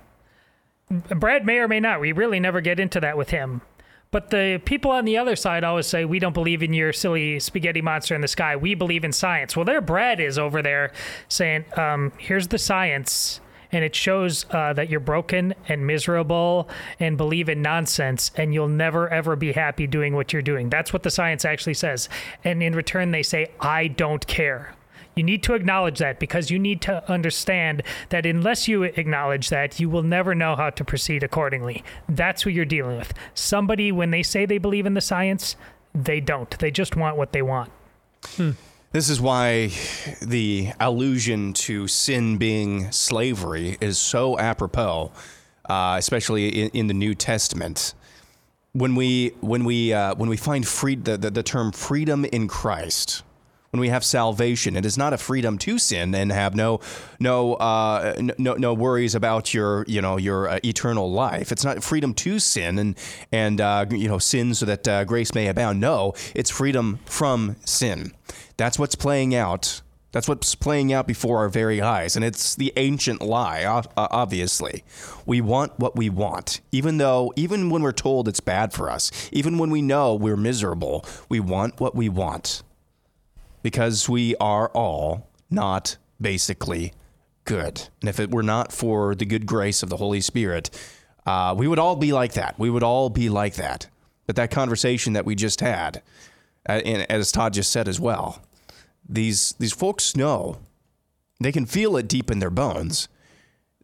Brad may or may not. We really never get into that with him. But the people on the other side always say, we don't believe in your silly spaghetti monster in the sky. We believe in science. Well, there Brad is over there saying, um, here's the science. And it shows uh, that you're broken and miserable and believe in nonsense, and you'll never, ever be happy doing what you're doing. That's what the science actually says. And in return, they say, I don't care. You need to acknowledge that because you need to understand that unless you acknowledge that, you will never know how to proceed accordingly. That's who you're dealing with. Somebody, when they say they believe in the science, they don't. They just want what they want. Hmm. This is why the allusion to sin being slavery is so apropos, uh, especially in, in, the New Testament. When we when we uh, when we find free, the, the, the term freedom in Christ, when we have salvation. It is not a freedom to sin and have no no uh, no no worries about your you know your uh, eternal life. It's not freedom to sin and and uh, you know sin so that uh, grace may abound. No, it's freedom from sin. That's what's playing out. That's what's playing out before our very eyes. And it's the ancient lie, obviously. We want what we want. Even though, even when we're told it's bad for us, even when we know we're miserable, we want what we want because we are all not basically good. And if it were not for the good grace of the Holy Spirit, uh, we would all be like that. We would all be like that. But that conversation that we just had, uh, and as Todd just said as well, these these folks know they can feel it deep in their bones.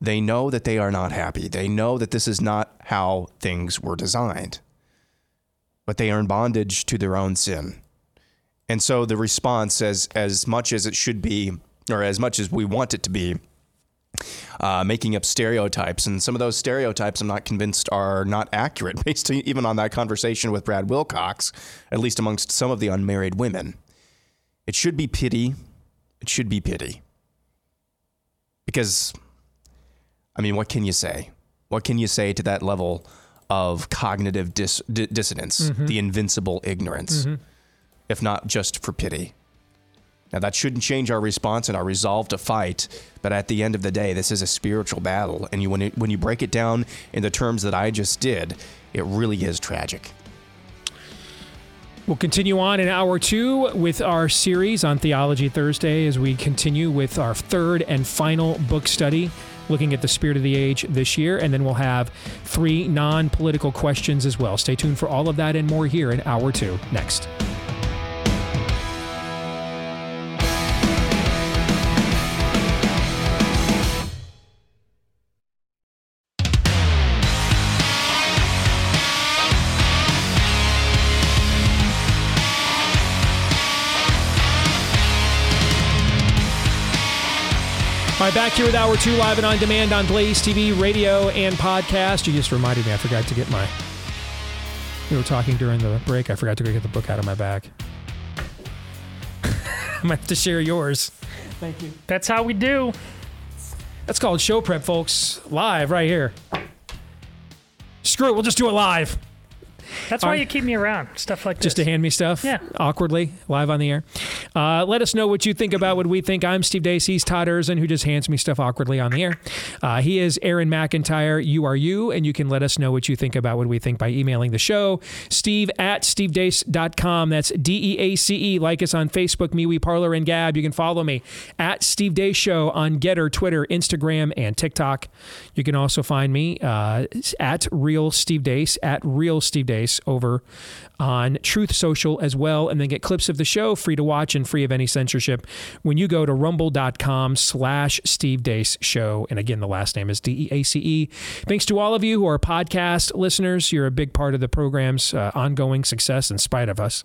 They know that they are not happy. They know that this is not how things were designed. But they are in bondage to their own sin. And so the response, as as much as it should be, or as much as we want it to be, uh, making up stereotypes, and some of those stereotypes, I'm not convinced are not accurate, based even on that conversation with Brad Wilcox, at least amongst some of the unmarried women. It should be pity. It should be pity. Because, I mean, what can you say? What can you say to that level of cognitive dis- dissonance, mm-hmm. the invincible ignorance? Mm-hmm if not just for pity. Now, that shouldn't change our response and our resolve to fight, but at the end of the day, this is a spiritual battle. And you, when, it, when you break it down in the terms that I just did, it really is tragic. We'll continue on in hour two with our series on Theology Thursday as we continue with our third and final book study looking at the spirit of the age this year. And then we'll have three non political questions as well. Stay tuned for all of that and more here in hour two next. Back here with Hour 2 live and on demand on Blaze TV, radio, and podcast. You just reminded me, I forgot to get my. We were talking during the break. I forgot to go get the book out of my bag. I might have to share yours. Thank you. That's how we do. That's called show prep, folks. Live right here. Screw it, we'll just do it live. That's why you keep me around. Stuff like this. Just to hand me stuff? Yeah. Awkwardly, live on the air. Uh, let us know what you think about what we think. I'm Steve Deace. He's Todd Erzen, who just hands me stuff awkwardly on the air. Uh, he is Aaron McIntire. You are you, and you can let us know what you think about what we think by emailing the show. Steve at stevedeace.com. That's D E A C E. Like us on Facebook, MeWe, Parler, and Gab. You can follow me at Steve Deace Show on Gettr, Twitter, Instagram, and TikTok. You can also find me uh, at Real Steve Deace, at Real Steve Over on Truth Social as well, and then get clips of the show free to watch and free of any censorship when you go to rumble.com slash Steve Deace Show. And again, the last name is D-E-A-C-E. Thanks to all of you who are podcast listeners. You're a big part of the program's uh, ongoing success in spite of us.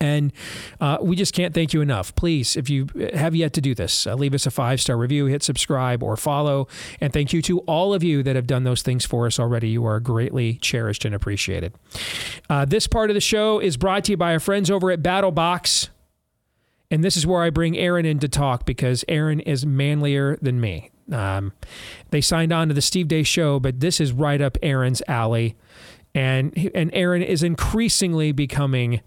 And uh, we just can't thank you enough. Please, if you have yet to do this, uh, leave us a five star review, hit subscribe or follow. And thank you to all of you that have done those things for us already. You are greatly cherished and appreciated. Uh, this part of the show is brought to you by our friends over at BattleBox. And this is where I bring Aaron in to talk because Aaron is manlier than me. Um, they signed on to the Steve Day show, but this is right up Aaron's alley. And, and Aaron is increasingly becoming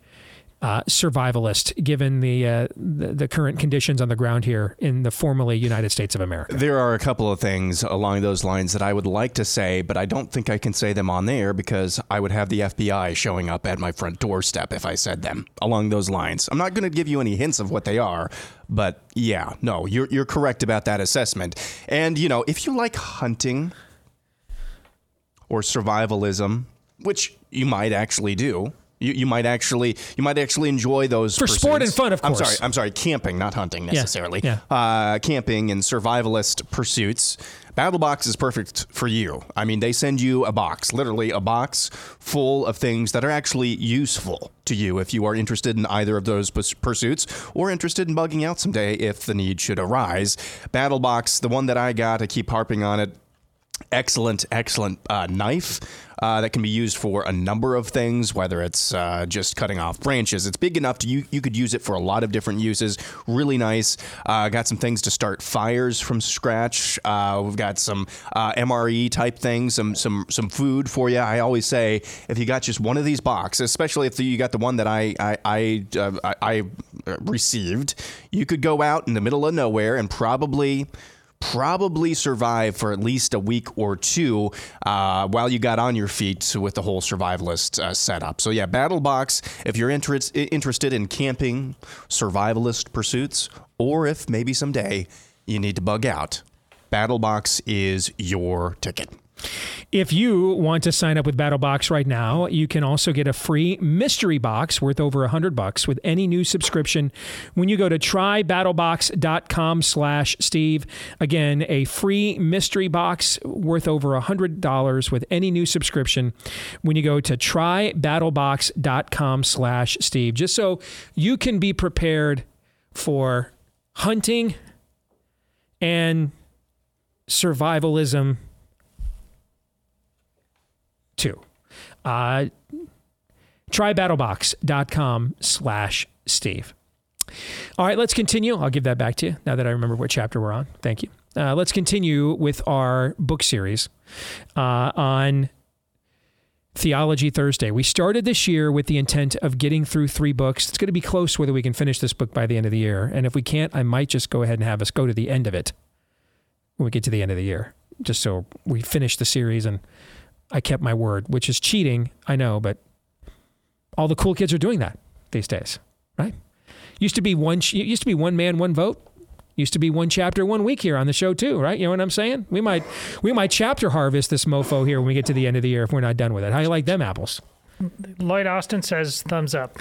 uh, survivalist, given the, uh, the, the current conditions on the ground here in the formerly United States of America. There are a couple of things along those lines that I would like to say, but I don't think I can say them on there because I would have the FBI showing up at my front doorstep if I said them along those lines. I'm not going to give you any hints of what they are, but yeah, no, you're you're correct about that assessment. And you know, if you like hunting or survivalism, which you might actually do, you, you might actually you might actually enjoy those For sport and fun, of course, I'm sorry. I'm sorry. Camping, not hunting necessarily. yeah. Uh, camping and survivalist pursuits. BattleBox is perfect for you. I mean, they send you a box, literally a box full of things that are actually useful to you if you are interested in either of those pursuits or interested in bugging out someday if the need should arise. BattleBox, the one that I got, I keep harping on it excellent, excellent uh, knife uh, that can be used for a number of things, whether it's uh, just cutting off branches. It's big enough to you, you could use it for a lot of different uses. Really nice. Uh, got some things to start fires from scratch. Uh, we've got some uh, MRE type things, some some some food for you. I always say if you got just one of these boxes, especially if you got the one that I I I, I, I received, you could go out in the middle of nowhere and probably probably survive for at least a week or two uh, while you got on your feet with the whole survivalist uh, setup. So yeah, BattleBox. If you're inter- interested in camping, survivalist pursuits, or if maybe someday you need to bug out, BattleBox is your ticket. If you want to sign up with BattleBox right now, you can also get a free mystery box worth over 100 bucks with any new subscription when you go to trybattlebox.com slash Steve. Again, a free mystery box worth over $100 with any new subscription when you go to trybattlebox.com slash Steve. Just so you can be prepared for hunting and survivalism too. Uh, trybattlebox.com slash Steve. All right, let's continue. I'll give that back to you now that I remember what chapter we're on. Thank you. Uh, let's continue with our book series uh, on Theology Thursday. We started this year with the intent of getting through three books. It's going to be close whether we can finish this book by the end of the year. And if we can't, I might just go ahead and have us go to the end of it when we get to the end of the year, just so we finish the series and I kept my word, which is cheating, I know, but all the cool kids are doing that these days, right? Used to be one used to be one man, one vote. Used to be one chapter, one week here on the show too, right? You know what I'm saying? We might we might chapter harvest this mofo here when we get to the end of the year if we're not done with it. How you like them apples? Lloyd Austin says thumbs up.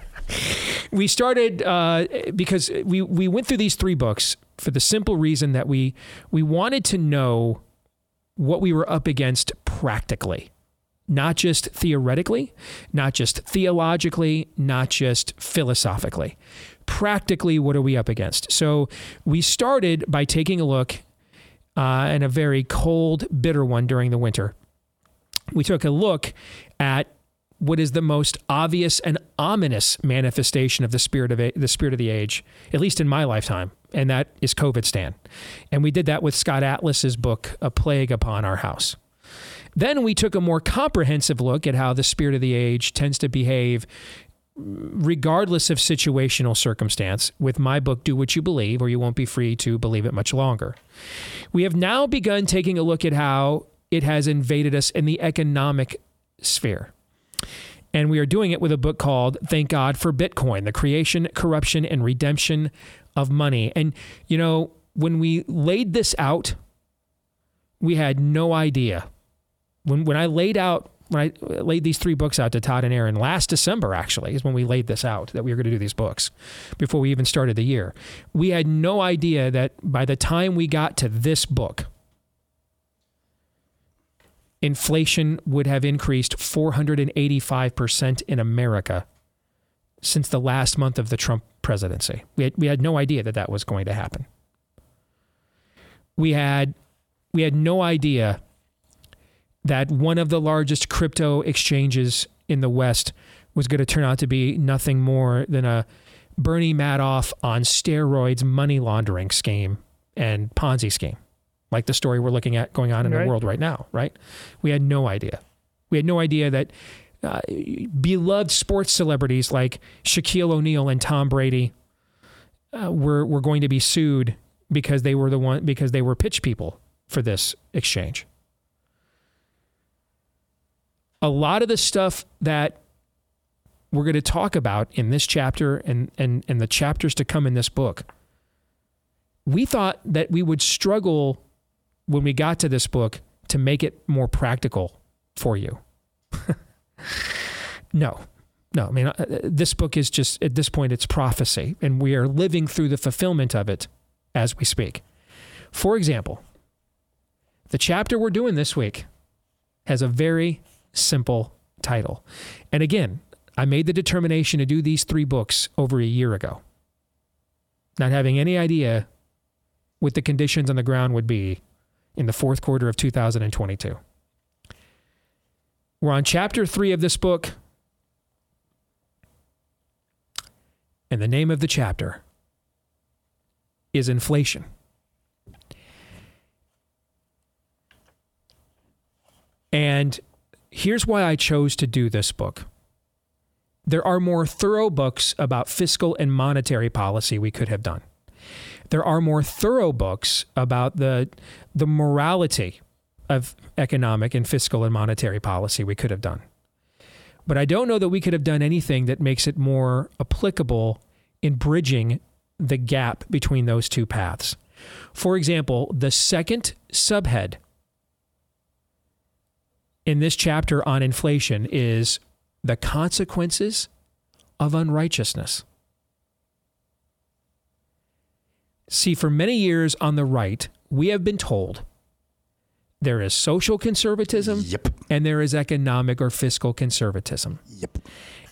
we started uh, because we we went through these three books for the simple reason that we we wanted to know what we were up against practically, not just theoretically, not just theologically, not just philosophically. Practically, what are we up against? So we started by taking a look uh, in a very cold, bitter one during the winter. We took a look at what is the most obvious and ominous manifestation of the spirit of a, the spirit of the age, at least in my lifetime, and that is COVID Stan. And we did that with Scott Atlas's book, A Plague Upon Our House. Then we took a more comprehensive look at how the spirit of the age tends to behave regardless of situational circumstance, with my book, Do What You Believe, or you won't be free to believe it much longer. We have now begun taking a look at how it has invaded us in the economic sphere. And we are doing it with a book called Thank God for Bitcoin The Creation, Corruption, and Redemption of Money. And, you know, when we laid this out, we had no idea. When, when I laid out when I laid these three books out to Todd and Aaron last December, actually, is when we laid this out that we were going to do these books before we even started the year. We had no idea that by the time we got to this book, inflation would have increased 485% in America since the last month of the Trump presidency. We had, we had no idea that that was going to happen. We had we had no idea that one of the largest crypto exchanges in the West was going to turn out to be nothing more than a Bernie Madoff on steroids money laundering scheme and Ponzi scheme, like the story we're looking at going on in Right. the world right now, right? We had no idea. We had no idea that uh, beloved sports celebrities like Shaquille O'Neal and Tom Brady uh, were, were going to be sued because they were the one because they were pitch people for this exchange a lot of the stuff that we're going to talk about in this chapter and, and, and the chapters to come in this book, we thought that we would struggle when we got to this book to make it more practical for you. no, no. I mean, uh, this book is just, at this point, it's prophecy, and we are living through the fulfillment of it as we speak. For example, the chapter we're doing this week has a very simple title. And again, I made the determination to do these three books over a year ago, not having any idea what the conditions on the ground would be in the fourth quarter of 2022. We're on chapter three of this book. And the name of the chapter is Inflation. And here's why I chose to do this book. There are more thorough books about fiscal and monetary policy we could have done. There are more thorough books about the, the morality of economic and fiscal and monetary policy we could have done. But I don't know that we could have done anything that makes it more applicable in bridging the gap between those two paths. For example, the second subhead in this chapter on inflation is the consequences of unrighteousness. See, for many years on the right, we have been told there is social conservatism Yep. and there is economic or fiscal conservatism. Yep.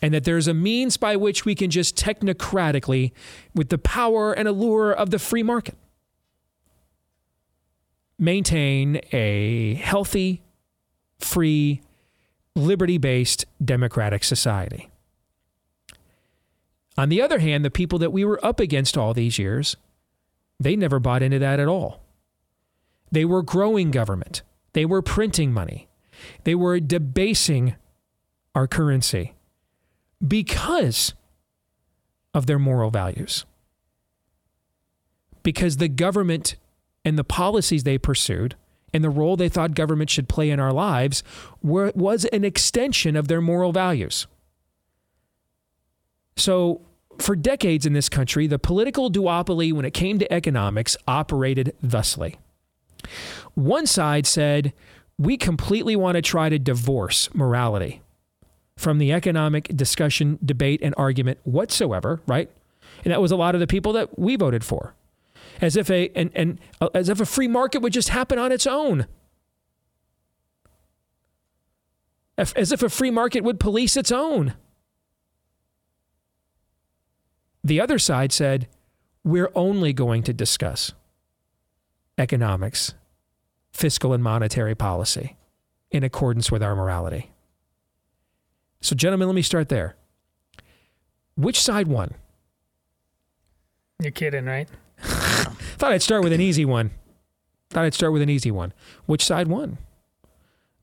And that there's a means by which we can just technocratically, with the power and allure of the free market, maintain a healthy, free, liberty based democratic society. On the other hand, the people that we were up against all these years, they never bought into that at all. They were growing government, they were printing money, they were debasing our currency because of their moral values. Because the government and the policies they pursued and the role they thought government should play in our lives were, was an extension of their moral values. So, for decades in this country, the political duopoly when it came to economics operated thusly. One side said, we completely want to try to divorce morality from the economic discussion, debate, and argument whatsoever, right? And that was a lot of the people that we voted for. As if a and, and uh, as if a free market would just happen on its own. As as if a free market would police its own. The other side said, we're only going to discuss economics, fiscal and monetary policy in accordance with our morality. So, gentlemen, let me start there. Which side won? You're kidding, right? Thought I'd start with an easy one. Thought I'd start with an easy one. Which side won?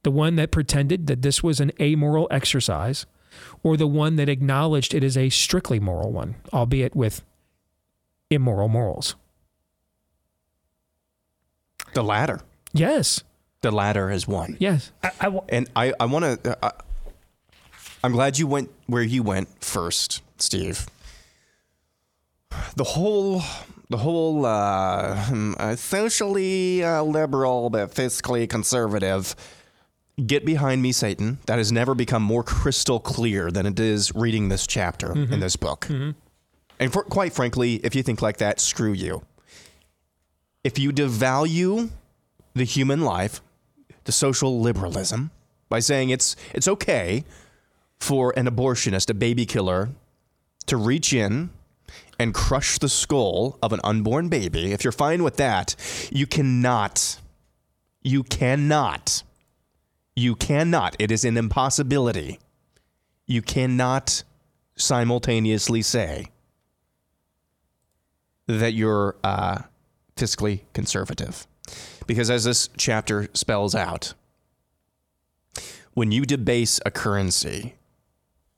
The one that pretended that this was an amoral exercise or the one that acknowledged it is a strictly moral one, albeit with immoral morals? The latter. Yes. The latter has won. Yes. I, I w- And I, I want to. Uh, I'm glad you went where you went first, Steve. The whole, the whole uh, hmm, uh, socially uh, liberal but fiscally conservative. Get behind me, Satan. That has never become more crystal clear than it is reading this chapter in this book. And for, quite frankly, if you think like that, screw you. If you devalue the human life, the social liberalism, by saying it's it's okay for an abortionist, a baby killer, to reach in and crush the skull of an unborn baby, if you're fine with that, you cannot, you cannot, you cannot, it is an impossibility. You cannot simultaneously say that you're uh, fiscally conservative. Because as this chapter spells out, when you debase a currency,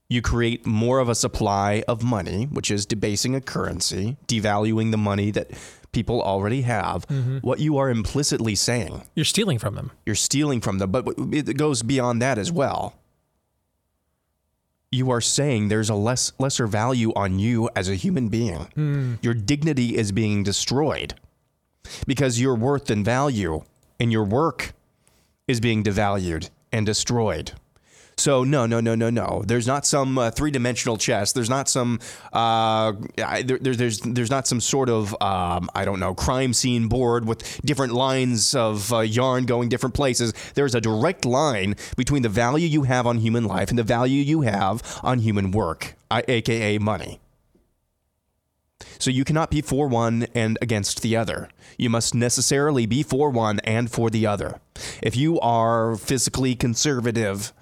you create more of a supply of money, which is debasing a currency, devaluing the money that people already have. Mm-hmm. What you are implicitly saying, You're stealing from them. you're stealing from them, but it goes beyond that as well. You are saying there's a less lesser value on you as a human being. Hmm. Your dignity is being destroyed because your worth and value and your work is being devalued and destroyed. So no, no, no, no, no. There's not some uh, three-dimensional chess. There's not some. Uh, there, there- there's there's not some sort of um, I don't know crime scene board with different lines of uh, yarn going different places. There's a direct line between the value you have on human life and the value you have on human work, aka money. So you cannot be for one and against the other. You must necessarily be for one and for the other. If you are fiscally conservative,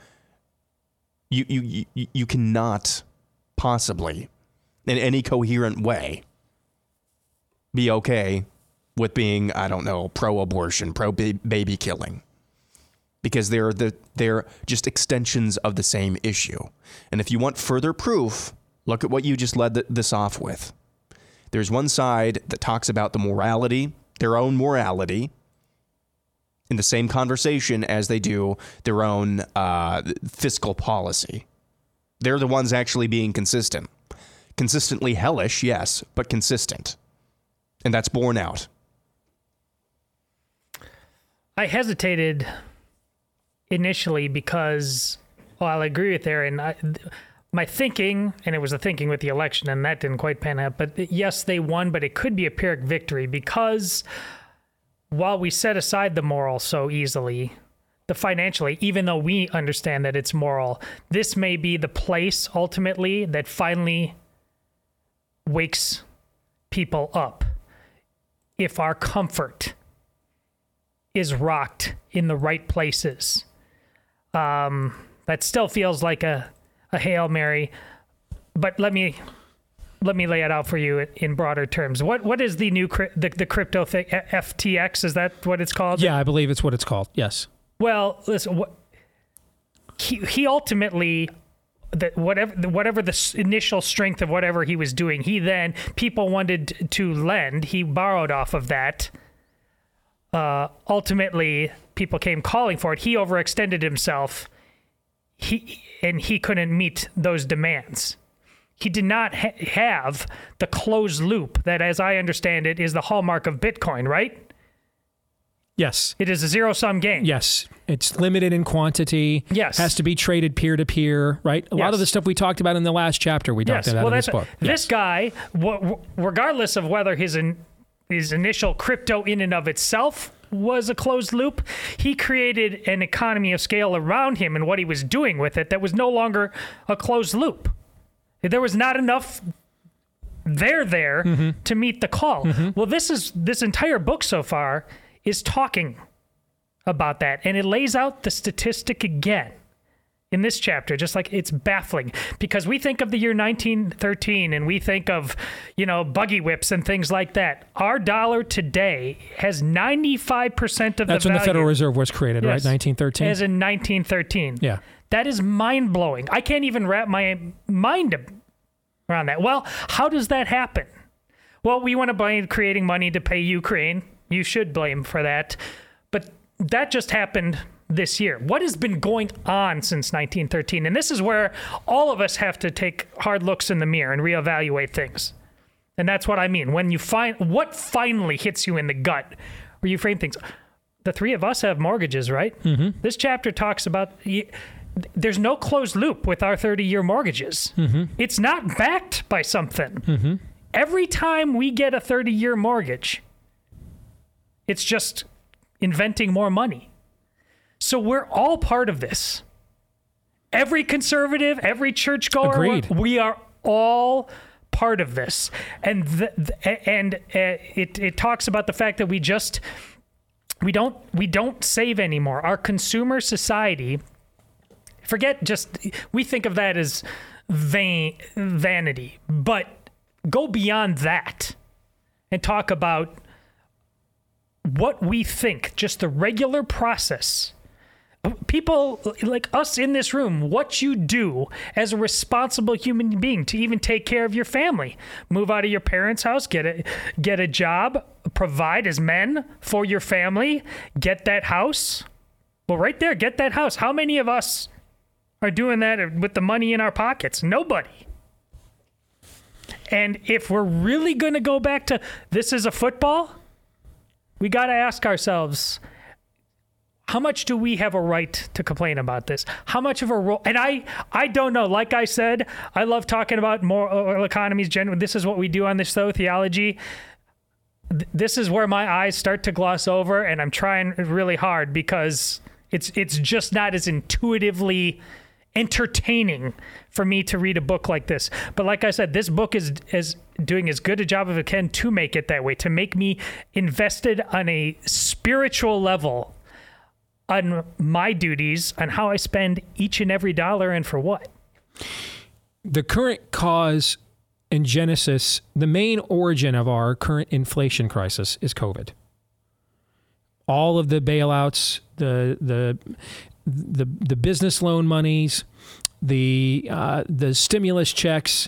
you you you, you cannot possibly in any coherent way be okay with being I don't know pro-abortion, pro-baby killing. Because they're the they're just extensions of the same issue. And if you want further proof, look at what you just led th- this off with. There's one side that talks about the morality, their own morality, in the same conversation as they do their own uh, fiscal policy. They're the ones actually being consistent. Consistently hellish, yes, but consistent. And that's borne out. I hesitated initially because, well, I agree with Aaron. I, my thinking, and it was a thinking with the election, and that didn't quite pan out. But yes, they won, but it could be a Pyrrhic victory because while we set aside the moral so easily, the financially, even though we understand that it's moral, this may be the place ultimately that finally wakes people up. If our comfort is rocked in the right places. Um, that still feels like a, a hail mary, but let me let me lay it out for you in broader terms. What what is the new the, the crypto thing? FTX is that what it's called? Yeah, I believe it's what it's called. Yes. Well, listen, what, he he ultimately that whatever whatever the initial strength of whatever he was doing, he then people wanted to lend. He borrowed off of that. Uh, ultimately, people came calling for it. He overextended himself. He and he couldn't meet those demands. He did not ha- have the closed loop that, as I understand it, is the hallmark of Bitcoin. Right? Yes. It is a zero sum game. Yes. It's limited in quantity. Yes. Has to be traded peer to peer, right? A lot of the stuff we talked about in the last chapter, we talked about well, in this book. this guy, w- w- regardless of whether his in, his initial crypto in and of itself was a closed loop, he created an economy of scale around him and what he was doing with it that was no longer a closed loop. There was not enough there there Mm-hmm. to meet the call. Well, this is this entire book so far is talking about that and it lays out the statistic again in this chapter just like it's baffling because we think of the year 1913 and we think of you know buggy whips and things like that our dollar today has 95% of the That's the when the Federal Reserve was created, right? 1913. as in 1913 Yeah. That is mind blowing. I can't even wrap my mind around that. Well, how does that happen? Well, we want to blame creating money to pay Ukraine. You should blame for that. But that just happened this year. What has been going on since 1913? And this is where all of us have to take hard looks in the mirror and reevaluate things. And that's what I mean. When you find what finally hits you in the gut where you frame things. The three of us have mortgages, right? Mm-hmm. This chapter talks about there's no closed loop with our 30 year mortgages. Mm-hmm. It's not backed by something. Mm-hmm. Every time we get a 30 year mortgage, it's just inventing more money. So we're all part of this. Every conservative, every churchgoer, we are all part of this. And the, the, and uh, it it talks about the fact that we just we don't we don't save anymore. Our consumer society forget just we think of that as vain vanity, but go beyond that and talk about what we think, just the regular process. People like us in this room, what you do as a responsible human being to even take care of your family, move out of your parents' house, get a get a job, provide as men for your family, get that house. Well, right there, get that house. How many of us are doing that with the money in our pockets? Nobody. And if we're really going to go back to this is a football, we got to ask ourselves how much do we have a right to complain about this? How much of a role? And I, I don't know. Like I said, I love talking about moral uh, economies. Generally, this is what we do on this show, theology. This is where my eyes start to gloss over, and I'm trying really hard because it's it's just not as intuitively entertaining for me to read a book like this. But like I said, this book is is doing as good a job as it can to make it that way, to make me invested on a spiritual level on my duties, on how I spend each and every dollar and for what. The current cause in Genesis, the main origin of our current inflation crisis is COVID. All of the bailouts, the the the the business loan monies, the uh, the stimulus checks,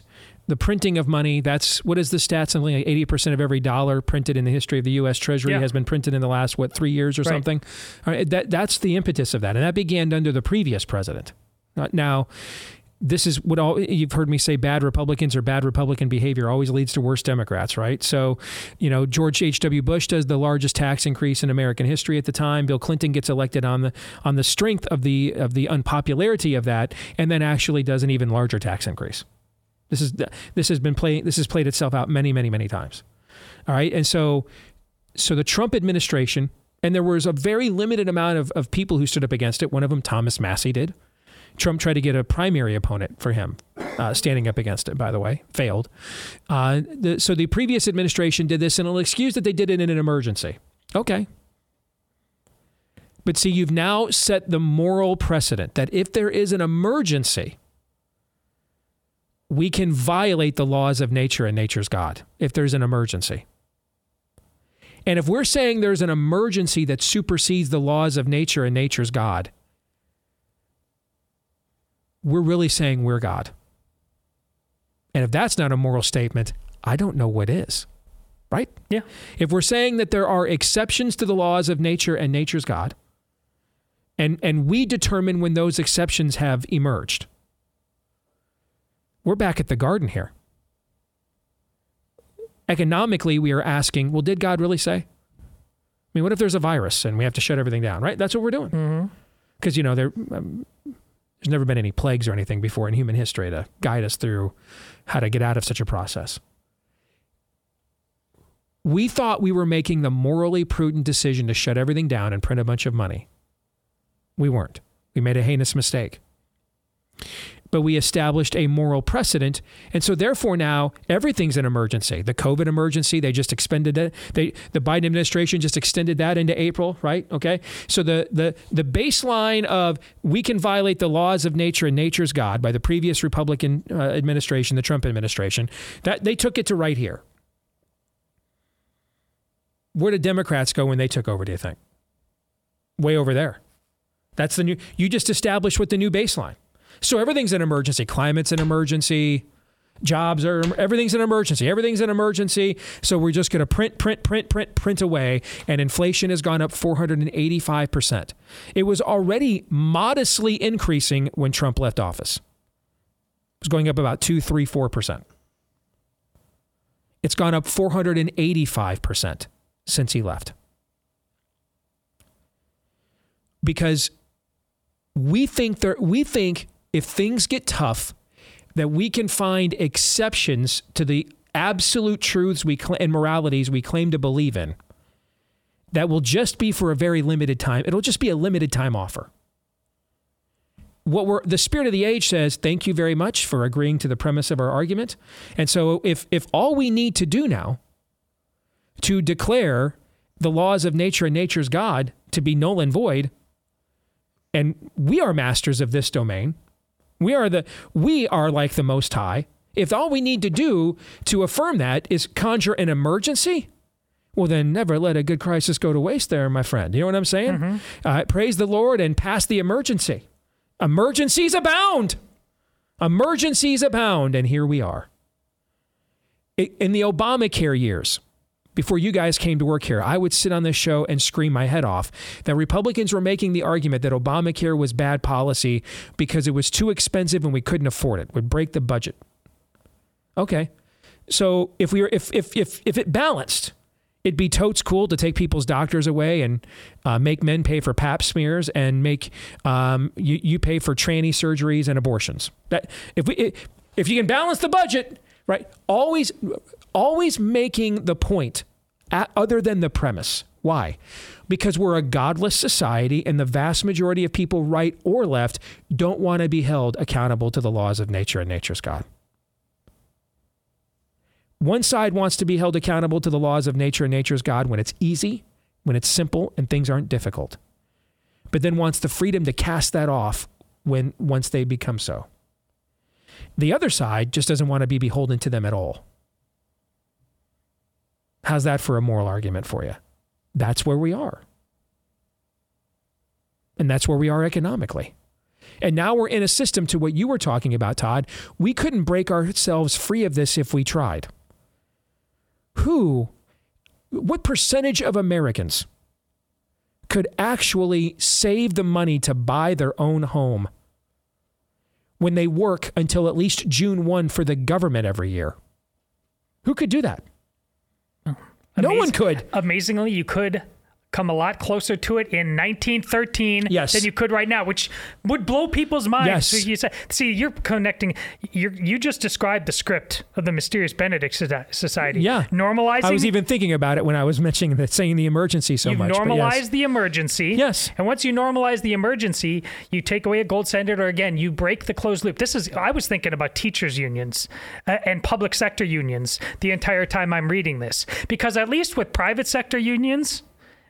the printing of money. That's what is the stat? Something like eighty percent of every dollar printed in the history of the U.S. Treasury Yeah. has been printed in the last what three years or Right. something. All right, that that's the impetus of that, and that began under the previous president. Uh, now, this is what all you've heard me say bad Republicans or bad Republican behavior always leads to worse Democrats, right? So, you know, George H.W. Bush does the largest tax increase in American history at the time. Bill Clinton gets elected on the on the strength of the of the unpopularity of that and then actually does an even larger tax increase. This is this has been playing this has played itself out many, many, many times. All right. And so so the Trump administration, and there was a very limited amount of, of people who stood up against it. One of them, Thomas Massie, did. Trump tried to get a primary opponent for him, uh, standing up against it, by the way, failed. Uh, the, so the previous administration did this, and it'll excuse that they did it in an emergency. Okay. But see, you've now set the moral precedent that if there is an emergency, we can violate the laws of nature and nature's God if there's an emergency. And if we're saying there's an emergency that supersedes the laws of nature and nature's God, we're really saying we're God. And if that's not a moral statement, I don't know what is. Right? Yeah. If we're saying that there are exceptions to the laws of nature and nature's God, and, and we determine when those exceptions have emerged, we're back at the garden here. Economically, we are asking, well, did God really say? I mean, what if there's a virus and we have to shut everything down, right? That's what we're doing. Because, you know, there, um, there's never been any plagues or anything before in human history to guide us through how to get out of such a process. We thought we were making the morally prudent decision to shut everything down and print a bunch of money. We weren't. We made a heinous mistake. But we established a moral precedent. And so therefore now everything's an emergency. The COVID emergency, they just expended it. They the Biden administration just extended that into April, right? Okay. So the the the baseline of we can violate the laws of nature and nature's God by the previous Republican uh, administration, the Trump administration, that they took it to right here. Where did Democrats go when they took over, do you think? Way over there. That's the new. You just established what the new baseline. So everything's an emergency. Climate's an emergency. Jobs are everything's an emergency. Everything's an emergency. So we're just going to print, print, print, print, print away. And inflation has gone up 485 percent. It was already modestly increasing when Trump left office. It was going up about two, three, four percent. It's gone up 485 percent since he left. Because we think there, we think if things get tough, that we can find exceptions to the absolute truths we cl- and moralities we claim to believe in. That will just be for a very limited time. It'll just be a limited time offer. What we're the spirit of the age says, thank you very much for agreeing to the premise of our argument. And so if if all we need to do now to declare the laws of nature and nature's God to be null and void, and we are masters of this domain. We are the we are like the most high. If all we need to do to affirm that is conjure an emergency, well then never let a good crisis go to waste there, my friend. You know what I'm saying? Mm-hmm. Uh, praise the Lord and pass the emergency. Emergencies abound. Emergencies abound, and here we are. In the Obamacare years, before you guys came to work here, I would sit on this show and scream my head off that Republicans were making the argument that Obamacare was bad policy because it was too expensive and we couldn't afford it, would break the budget. Okay. So if we were if if if if it balanced, it'd be totes cool to take people's doctors away and uh, make men pay for pap smears and make um, you, you pay for tranny surgeries and abortions. That if we if you can balance the budget, right? Always always making the point at, other than the premise. Why? Because we're a godless society, and the vast majority of people, right or left, don't want to be held accountable to the laws of nature and nature's God. One side wants to be held accountable to the laws of nature and nature's God when it's easy, when it's simple, and things aren't difficult, but then wants the freedom to cast that off when once they become so. The other side just doesn't want to be beholden to them at all. How's that for a moral argument for you? That's where we are. And that's where we are economically. And now we're in a system to what you were talking about, Todd. We couldn't break ourselves free of this if we tried. Who, what percentage of Americans could actually save the money to buy their own home when they work until at least June 1 for the government every year? Who could do that? No one could. Amazingly, you could come a lot closer to it in 1913 yes. than you could right now, which would blow people's minds. Yes. So you say, see, you're connecting. you you just described the script of the Mysterious Benedict Society. Yeah, normalizing. I was even thinking about it when I was mentioning that, saying the emergency so much. normalized yes. the emergency. Yes. And once you normalize the emergency, you take away a gold standard, or again, you break the closed loop. This is. I was thinking about teachers' unions uh, and public sector unions the entire time I'm reading this, because at least with private sector unions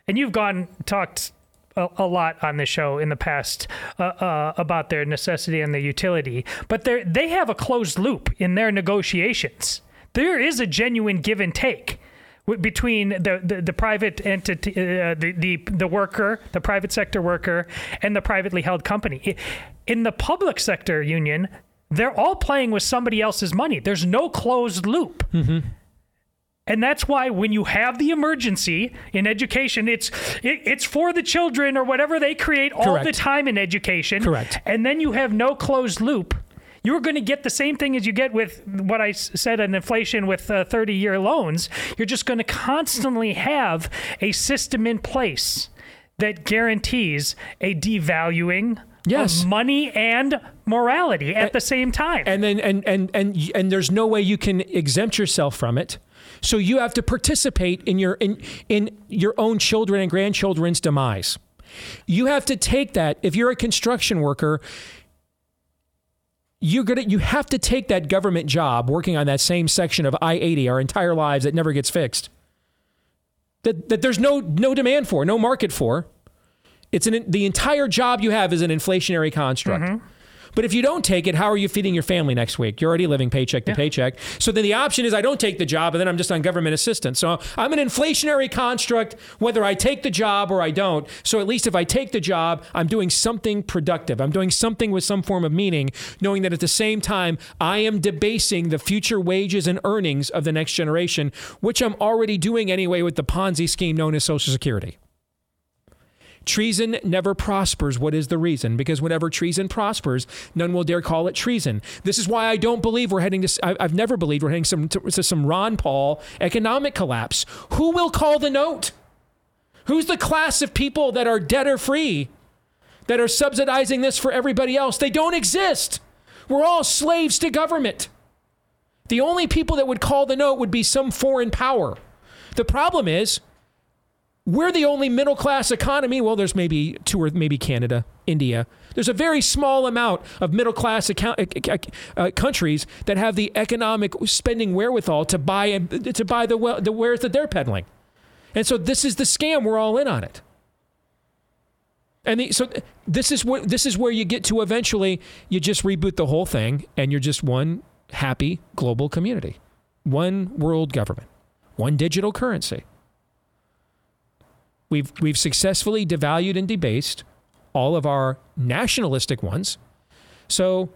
and you've gone talked a, a, lot on the show in the past uh, uh, about their necessity and their utility, but they they have a closed loop in their negotiations. There is a genuine give and take between the, the, the private entity, uh, the, the, the worker, the private sector worker, and the privately held company. In the public sector union, they're all playing with somebody else's money. There's no closed loop. Mm-hmm. And that's why when you have the emergency in education, it's it, it's for the children or whatever they create all Correct. the time in education. Correct. And then you have no closed loop. You're going to get the same thing as you get with what I said in inflation with uh, 30 year loans. You're just going to constantly have a system in place that guarantees a devaluing yes. of money and morality at and, the same time. And then and, and and and there's no way you can exempt yourself from it. So you have to participate in your in in your own children and grandchildren's demise. You have to take that if you're a construction worker you're gonna you have to take that government job working on that same section of I-80 our entire lives that never gets fixed. That that there's no no demand for, no market for. It's an the entire job you have is an inflationary construct. Mm-hmm. But if you don't take it, how are you feeding your family next week? You're already living paycheck to yeah. paycheck. So then the option is I don't take the job and then I'm just on government assistance. So I'm an inflationary construct whether I take the job or I don't. So at least if I take the job, I'm doing something productive. I'm doing something with some form of meaning, knowing that at the same time, I am debasing the future wages and earnings of the next generation, which I'm already doing anyway with the Ponzi scheme known as Social Security. Treason never prospers. What is the reason? Because whenever treason prospers, none will dare call it treason. This is why I don't believe we're heading to, I've never believed we're heading some, to some Ron Paul economic collapse. Who will call the note? Who's the class of people that are debtor free, that are subsidizing this for everybody else? They don't exist. We're all slaves to government. The only people that would call the note would be some foreign power. The problem is, we're the only middle class economy. Well, there's maybe two or maybe Canada, India. There's a very small amount of middle class account, uh, uh, countries that have the economic spending wherewithal to buy to buy the the wares that they're peddling. And so this is the scam. We're all in on it. And the, so this is where this is where you get to eventually. You just reboot the whole thing, and you're just one happy global community, one world government, one digital currency. We've, we've successfully devalued and debased all of our nationalistic ones. So,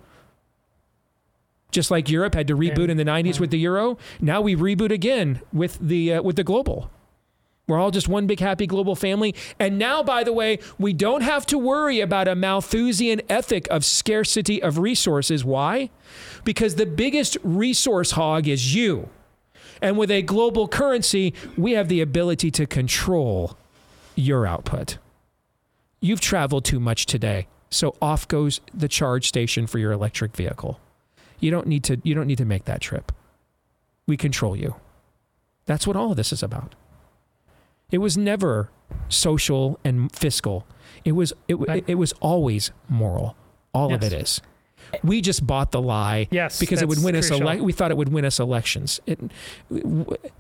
just like Europe had to reboot in the 90s with the euro, now we reboot again with the, uh, with the global. We're all just one big happy global family. And now, by the way, we don't have to worry about a Malthusian ethic of scarcity of resources. Why? Because the biggest resource hog is you. And with a global currency, we have the ability to control your output. You've traveled too much today, so off goes the charge station for your electric vehicle. You don't need to you don't need to make that trip. We control you. That's what all of this is about. It was never social and fiscal. It was it, it, it was always moral. All yes. of it is. We just bought the lie yes, because it would win us ele- we thought it would win us elections. It,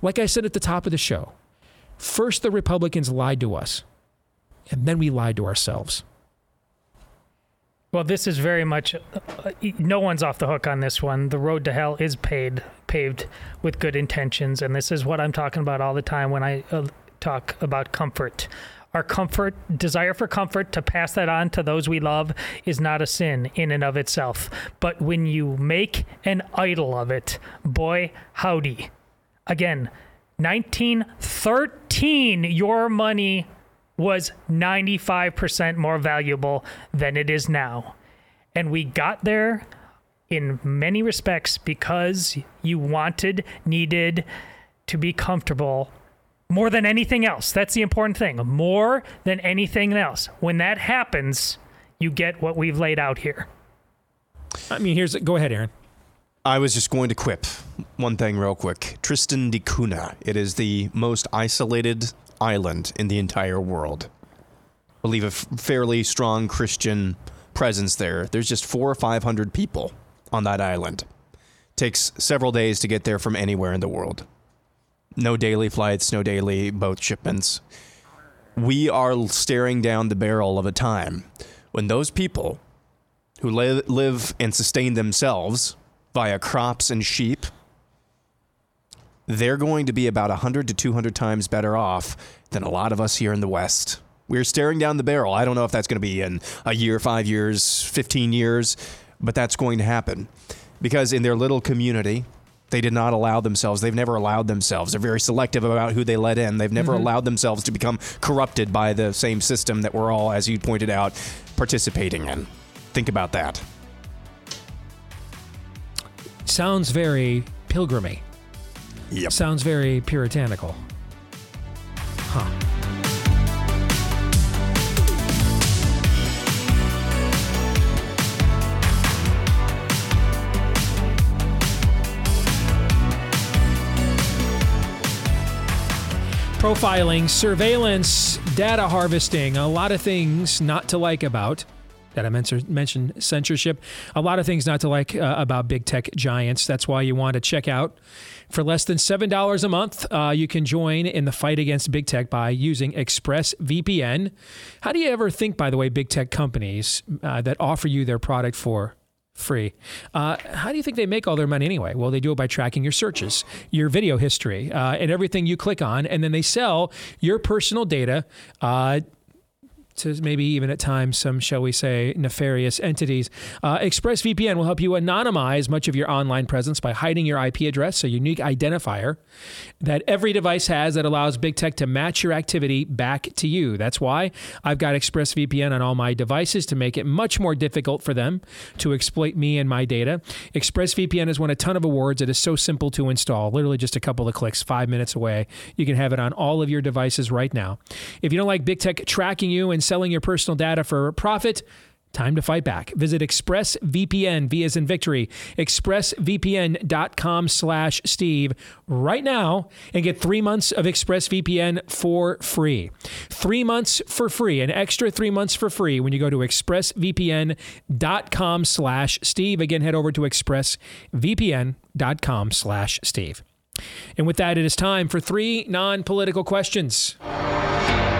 like I said at the top of the show, First, the Republicans lied to us, and then we lied to ourselves. Well, this is very much uh, no one's off the hook on this one. The road to hell is paid, paved with good intentions, and this is what I'm talking about all the time when I uh, talk about comfort. Our comfort, desire for comfort, to pass that on to those we love is not a sin in and of itself. But when you make an idol of it, boy, howdy. Again, 1913, your money was 95% more valuable than it is now. And we got there in many respects because you wanted, needed to be comfortable more than anything else. That's the important thing. More than anything else. When that happens, you get what we've laid out here. I mean, here's go ahead, Aaron. I was just going to quip one thing real quick. Tristan da Cunha. It is the most isolated island in the entire world. I believe a f- fairly strong Christian presence there. There's just four or five hundred people on that island. Takes several days to get there from anywhere in the world. No daily flights, no daily boat shipments. We are staring down the barrel of a time when those people who li- live and sustain themselves via crops and sheep, they're going to be about 100 to 200 times better off than a lot of us here in the West. We're staring down the barrel. I don't know if that's going to be in a year, five years, 15 years, but that's going to happen. Because in their little community, they did not allow themselves, they've never allowed themselves. They're very selective about who they let in. They've never mm-hmm. allowed themselves to become corrupted by the same system that we're all, as you pointed out, participating in. Think about that. Sounds very pilgrimy. Yep. Sounds very puritanical. Huh. Profiling, surveillance, data harvesting, a lot of things not to like about that I mentioned censorship. A lot of things not to like uh, about big tech giants. That's why you want to check out. For less than $7 a month, uh, you can join in the fight against big tech by using ExpressVPN. How do you ever think, by the way, big tech companies uh, that offer you their product for free. Uh, how do you think they make all their money anyway? Well, they do it by tracking your searches, your video history, uh, and everything you click on, and then they sell your personal data. Uh, to maybe even at times some, shall we say, nefarious entities. Uh, ExpressVPN will help you anonymize much of your online presence by hiding your IP address, a unique identifier that every device has that allows big tech to match your activity back to you. That's why I've got ExpressVPN on all my devices to make it much more difficult for them to exploit me and my data. ExpressVPN has won a ton of awards. It is so simple to install, literally just a couple of clicks, five minutes away. You can have it on all of your devices right now. If you don't like big tech tracking you and selling your personal data for profit, time to fight back. Visit ExpressVPN, V as in victory, expressvpn.com slash Steve right now and get three months of ExpressVPN for free. Three months for free, an extra three months for free when you go to expressvpn.com slash Steve. Again, head over to expressvpn.com slash Steve. And with that, it is time for three non political questions.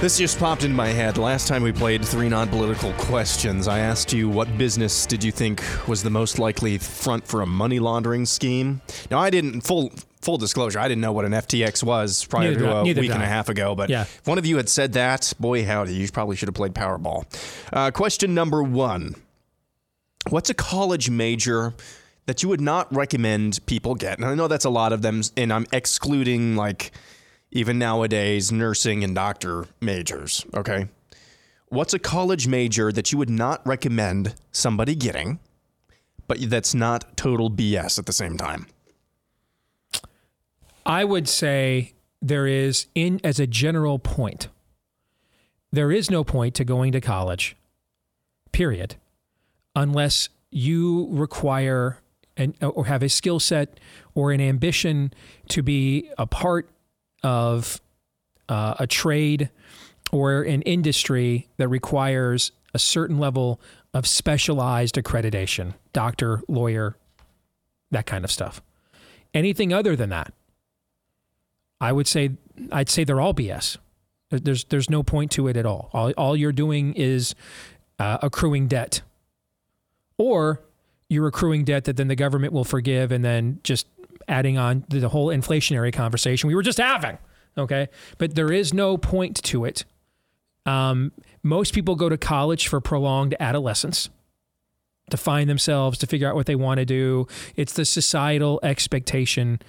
This just popped into my head. Last time we played three non political questions, I asked you what business did you think was the most likely front for a money laundering scheme? Now, I didn't, full full disclosure, I didn't know what an FTX was prior Neither to I- a week and a half ago, but Yeah. if one of you had said that, boy, howdy, you probably should have played Powerball. Uh, question number one What's a college major that you would not recommend people get? And I know that's a lot of them, and I'm excluding like even nowadays nursing and doctor majors, okay? What's a college major that you would not recommend somebody getting, but that's not total BS at the same time? I would say there is in as a general point. There is no point to going to college. Period. Unless you require and or have a skill set or an ambition to be a part of uh, a trade or an industry that requires a certain level of specialized accreditation, doctor, lawyer, that kind of stuff. Anything other than that, I would say I'd say they're all BS. There's there's no point to it at all. All, all you're doing is uh, accruing debt, or you're accruing debt that then the government will forgive, and then just adding on the whole inflationary conversation we were just having. Okay, but there is no point to it. Um, most people go to college for prolonged adolescence to find themselves, to figure out what they want to do. It's the societal expectation.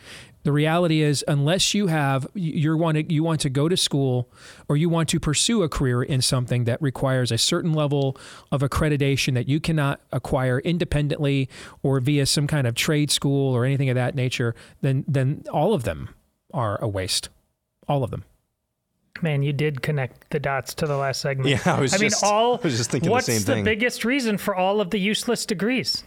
The reality is, unless you have you want to you want to go to school or you want to pursue a career in something that requires a certain level of accreditation that you cannot acquire independently or via some kind of trade school or anything of that nature, then then all of them are a waste. All of them. Man, you did connect the dots to the last segment. Yeah, I was mean, just- all. I was just thinking the what's same thing. biggest reason for all of the useless degrees?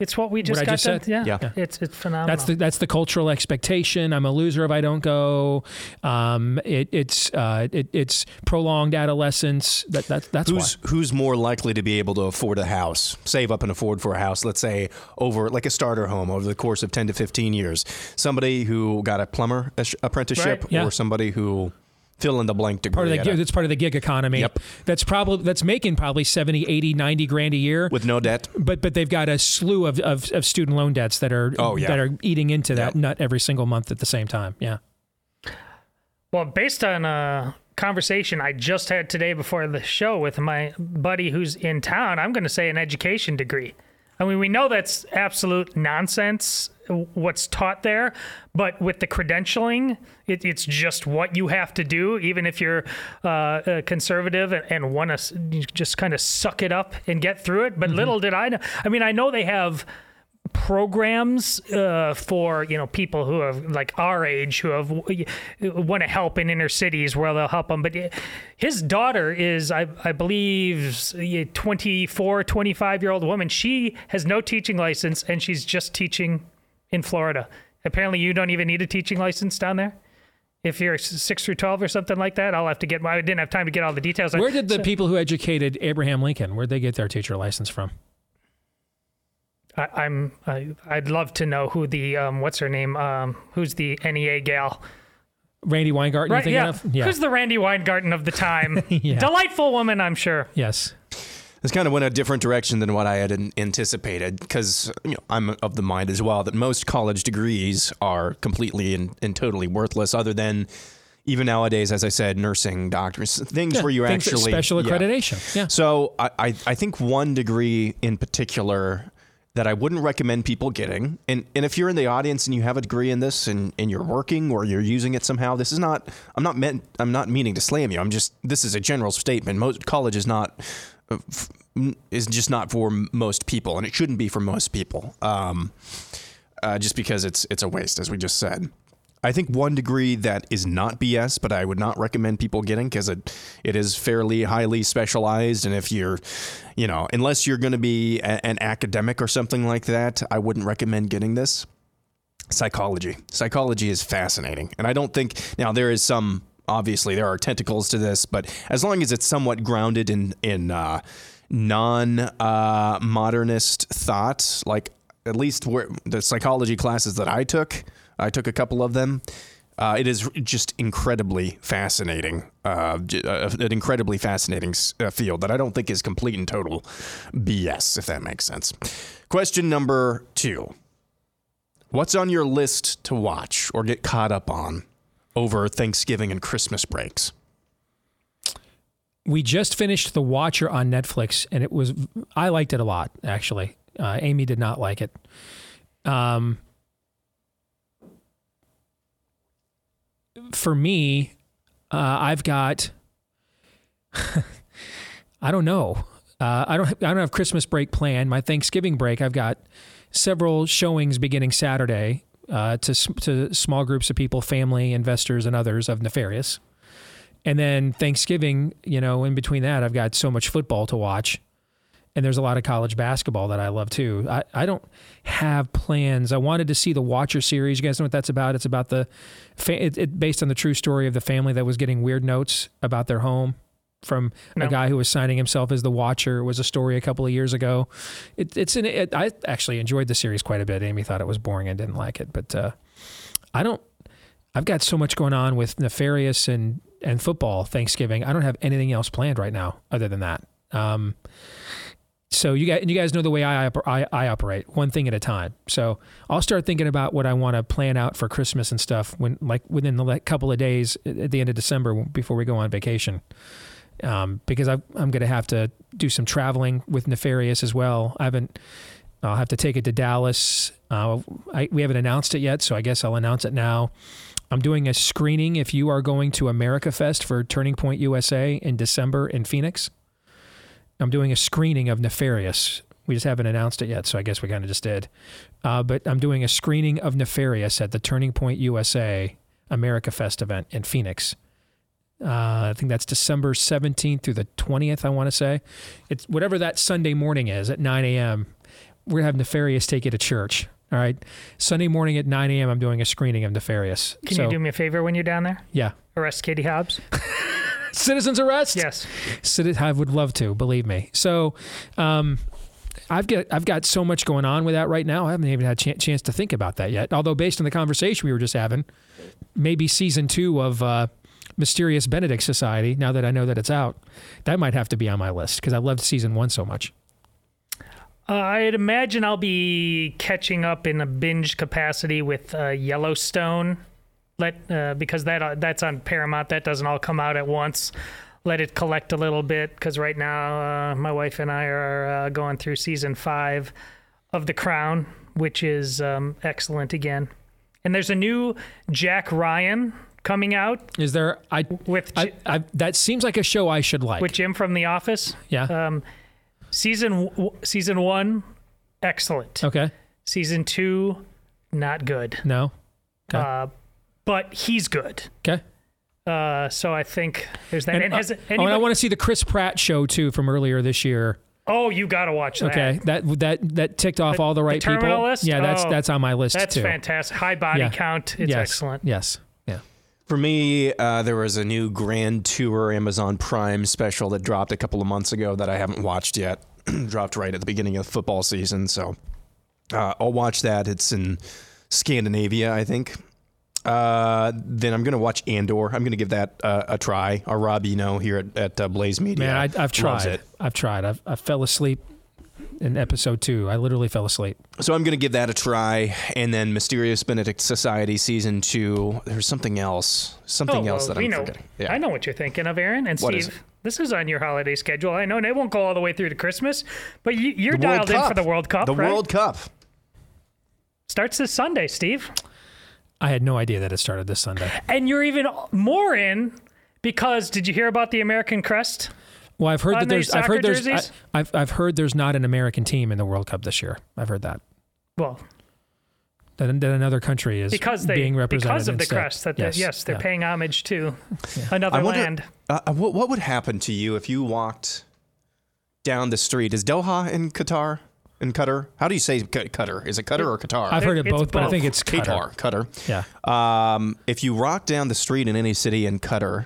It's what we just What got just done. said? Yeah, Yeah. it's it's phenomenal. That's the that's the cultural expectation. I'm a loser if I don't go. Um, it, it's uh, it, it's prolonged adolescence. That, that that's who's why. who's more likely to be able to afford a house, save up and afford for a house? Let's say over like a starter home over the course of ten to fifteen years. Somebody who got a plumber apprenticeship, Right, yeah. or somebody who fill in the blank degree. Part of the at gig, a- that's part of the gig economy. Yep. That's probably that's making probably 70, 80, 90 grand a year with no debt. But but they've got a slew of, of, of student loan debts that are Oh, yeah. that are eating into that nut every single month at the same time. Yeah. Well, based on a conversation I just had today before the show with my buddy who's in town, I'm going to say an education degree. I mean, we know that's absolute nonsense what's taught there, but with the credentialing, it, it's just what you have to do, even if you're uh, a conservative and, and want to just kind of suck it up and get through it. But little did I know. I mean, I know they have programs uh, for you know people who have like our age who have want to help in inner cities where they'll help them but his daughter is i, I believe a 24 25 year old woman she has no teaching license and she's just teaching in Florida. Apparently, you don't even need a teaching license down there. If you're six through twelve or something like that, I'll have to get. I didn't have time to get all the details. Where did the So- people who educated Abraham Lincoln? Where'd they get their teacher license from? I, I'm. I, I'd love to know who the um, what's her name? Um, who's the NEA gal? Randi Weingarten. Right? you Yeah. thinking of? Yeah. Who's the Randi Weingarten of the time? Yeah. Delightful woman, I'm sure. yes. This kind of went a different direction than what I had anticipated because you know, I'm of the mind as well that most college degrees are completely and, and totally worthless, other than even nowadays, as I said, nursing, doctors, things Yeah, where you things actually special yeah. accreditation. Yeah. So I, I, I think one degree in particular that I wouldn't recommend people getting, and, and if you're in the audience and you have a degree in this and, and you're working or you're using it somehow, this is not I'm not meant I'm not meaning to slam you. I'm just this is a general statement. Most college is not uh, is just not for most people, and it shouldn't be for most people. Um, uh, just because it's it's a waste, as we just said. I think one degree that is not BS, but I would not recommend people getting because it it is fairly highly specialized, and if you're, you know, unless you're going to be a, an academic or something like that, I wouldn't recommend getting this. Psychology. Psychology is fascinating, and I don't think now there is some obviously there are tentacles to this, but as long as it's somewhat grounded in in uh, non uh, modernist thought, like at least where the psychology classes that I took, I took a couple of them. Uh, it is just incredibly fascinating, uh, uh, an incredibly fascinating uh, field that I don't think is complete and total BS, if that makes sense. Question number two What's on your list to watch or get caught up on over Thanksgiving and Christmas breaks? We just finished The Watcher on Netflix, and it was I liked it a lot. Actually, uh, Amy did not like it. Um, for me, uh, I've got. I don't know. Uh, I don't. I don't have Christmas break planned. My Thanksgiving break, I've got several showings beginning Saturday uh, to to small groups of people, family, investors, and others of Nefarious. And then Thanksgiving, you know, in between that, I've got so much football to watch. And there's a lot of college basketball that I love too. I, I don't have plans. I wanted to see the Watcher series. You guys know what that's about? It's about the, fa- it, it based on the true story of the family that was getting weird notes about their home from No. a guy who was signing himself as the Watcher. It was a story a couple of years ago. It, it's an, it, I actually enjoyed the series quite a bit. Amy thought it was boring and didn't like it, but uh, I don't. I've got so much going on with Nefarious and and football Thanksgiving. I don't have anything else planned right now other than that. Um, so you guys, and you guys know the way I, I I operate, one thing at a time. So I'll start thinking about what I want to plan out for Christmas and stuff when, like, within the couple of days at the end of December before we go on vacation. Um, because I, I'm going to have to do some traveling with Nefarious as well. I haven't. I'll have to take it to Dallas. Uh, I, we haven't announced it yet, so I guess I'll announce it now. I'm doing a screening if you are going to America Fest for Turning Point USA in December in Phoenix. I'm doing a screening of Nefarious. We just haven't announced it yet, so I guess we kind of just did. Uh, but I'm doing a screening of Nefarious at the Turning Point USA America Fest event in Phoenix. Uh, I think that's December 17th through the 20th, I want to say. It's whatever that Sunday morning is at 9 a.m. We're going to have Nefarious take you to church. All right. Sunday morning at 9 a.m., I'm doing a screening of Nefarious. Can So- you do me a favor when you're down there? Yeah. Arrest Katie Hobbs. Citizens arrest? Yes. Citi- I would love to, believe me. So, um, I've got I've got so much going on with that right now. I haven't even had a ch- chance to think about that yet. Although, based on the conversation we were just having, maybe season two of uh, Mysterious Benedict Society. Now that I know that it's out, that might have to be on my list because I loved season one so much. Uh, I'd imagine I'll be catching up in a binge capacity with uh, Yellowstone. Let uh, because that uh, that's on Paramount. That doesn't all come out at once. Let it collect a little bit because right now uh, my wife and I are uh, going through season five of The Crown, which is um, excellent again. And there's a new Jack Ryan coming out. Is there? I with I, I, that seems like a show I should like. with Jim from The Office. Yeah. Um, season w- season one, excellent. Okay. Season two, not good. No. Okay. Uh, but he's good. Okay. Uh, so I think there's that. And, uh, has oh, and I want to see the Chris Pratt show too from earlier this year. Oh, you got to watch that. Okay, that that that ticked off all the right terminal people. list? Yeah, that's Oh, that's on my list too. That's too. fantastic. High body Yeah. count. It's yes. excellent. Yes. Yeah. For me, uh, there was a new Grand Tour Amazon Prime special that dropped a couple of months ago that I haven't watched yet. dropped right at the beginning of the football season, so uh, I'll watch that. It's in Scandinavia, I think. Uh, then I'm gonna watch Andor. I'm gonna give that uh, a try. Our Rob, you know, here at, at uh, Blaze Media, Man, I, I've tried. it. I've tried. I've, I fell asleep in episode two. I literally fell asleep. So I'm going to give that a try. And then Mysterious Benedict Society season two. There's something else. Something oh, else well, that I'm know. forgetting. Yeah. I know what you're thinking of, Aaron and What is Steve. This is on your holiday schedule. I know and it won't go all the way through to Christmas, but you, you're The World dialed in for the World Cup. The right? World Cup. starts this Sunday, Steve, I had no idea that it started this Sunday. and you're even more in because did you hear about the American crest? Well, I've heard that there's. I've heard soccer there's. I, I've I've heard there's not an American team in the World Cup this year. I've heard that. Well, That, that another country is because they being represented because of the instead. crest that yes, yes they're yeah. paying homage to another I wonder, land. Uh, uh, what, what would happen to you if you walked down the street? Is Doha in Qatar? In Qatar? How do you say Q- Qatar? Is it Qatar or Qatar? I've heard it It's both, but I think it's Qatar. Qatar. Qatar. Yeah. Um, if you walk down the street in any city in Qatar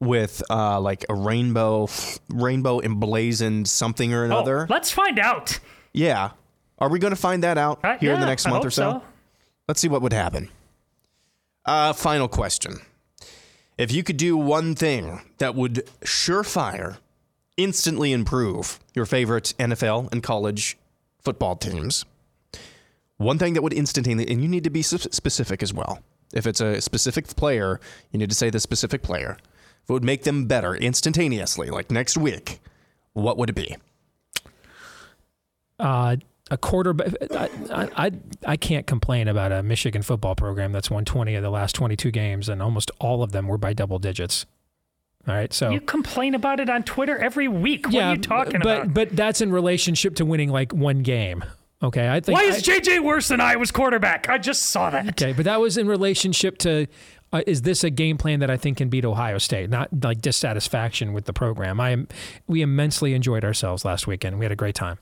with uh, like a rainbow, rainbow emblazoned something or another, Oh, let's find out. yeah, are we going to find that out Uh, here in the next I month or so? so. Let's see what would happen. Uh, final question: If you could do one thing that would surefire, instantly improve your favorite NFL and college football teams, one thing that would instantly, and you need to be specific as well. If it's a specific player, you need to say the specific player. If it would make them better instantaneously, like next week, what would it be? Uh, a quarterback. I, I I can't complain about a Michigan football program that's won 20 of the last 22 games, and almost all of them were by double digits. All right, so You complain about it on Twitter every week. What yeah, are you talking but about? but but that's in relationship to winning like one game. Okay, I think. Why I- is JJ worse than I was quarterback? I just saw that. Okay, but that was in relationship to uh, is this a game plan that I think can beat Ohio State? Not like dissatisfaction with the program. I am we immensely enjoyed ourselves last weekend. We had a great time.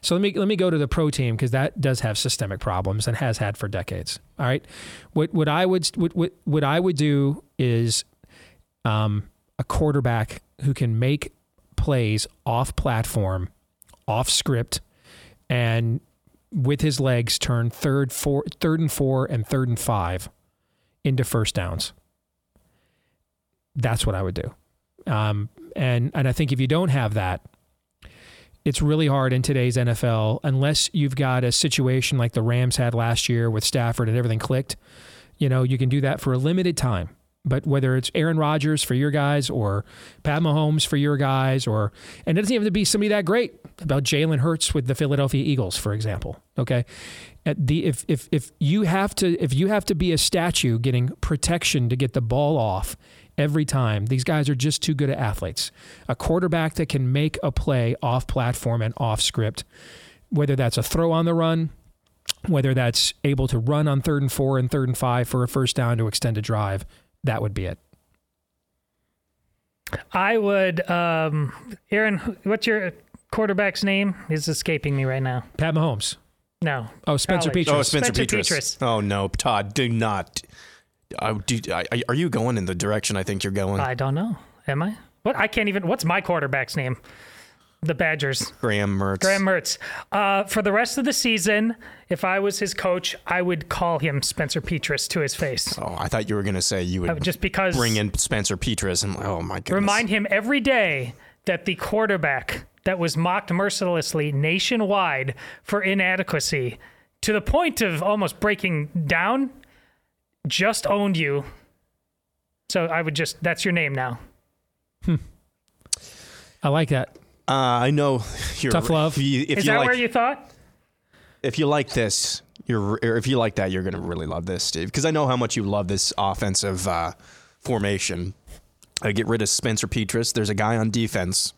So let me let me go to the pro team because that does have systemic problems and has had for decades. All right, what what I would what what, what I would do is um, a quarterback who can make plays off platform, off script, and with his legs turn third, four, third and four, and third and five into first downs. That's what I would do. Um, and and I think if you don't have that, it's really hard in today's NFL unless you've got a situation like the Rams had last year with Stafford and everything clicked. You know, you can do that for a limited time. But whether it's Aaron Rodgers for your guys or Pat Mahomes for your guys, or and it doesn't even have to be somebody that great. About Jalen Hurts with the Philadelphia Eagles, for example. Okay, At the if if if you have to if you have to be a statue getting protection to get the ball off every time, these guys are just too good at athletes. A quarterback that can make a play off platform and off script, whether that's a throw on the run, whether that's able to run on third and four and third and five for a first down to extend a drive, that would be it. I would, um, Aaron. What's your quarterback's name? Is escaping me right now. Pat Mahomes. No. Oh, Spencer College. Petras. Oh, Spencer, Spencer Petras. Petras. Oh no, Todd, do not. I, do, I, are you going in the direction I think you're going? I don't know. Am I? What? I can't even. What's my quarterback's name? The Badgers. Graham Mertz. Graham Mertz. Uh, for the rest of the season, if I was his coach, I would call him Spencer Petras to his face. Oh, I thought you were going to say you would Uh, just because- bring in Spencer Petras and oh my goodness. Remind him every day that the quarterback that was mocked mercilessly nationwide for inadequacy to the point of almost breaking down just owned you. So I would just, that's your name now. Hmm. I like that. Uh, I know you're Tough love. If you, if Is you that like, where you thought? if you like this, you're or if you like that, you're going to really love this, Steve. Because I know how much you love this offensive uh, formation. Uh, get rid of Spencer Petras. There's a guy on defense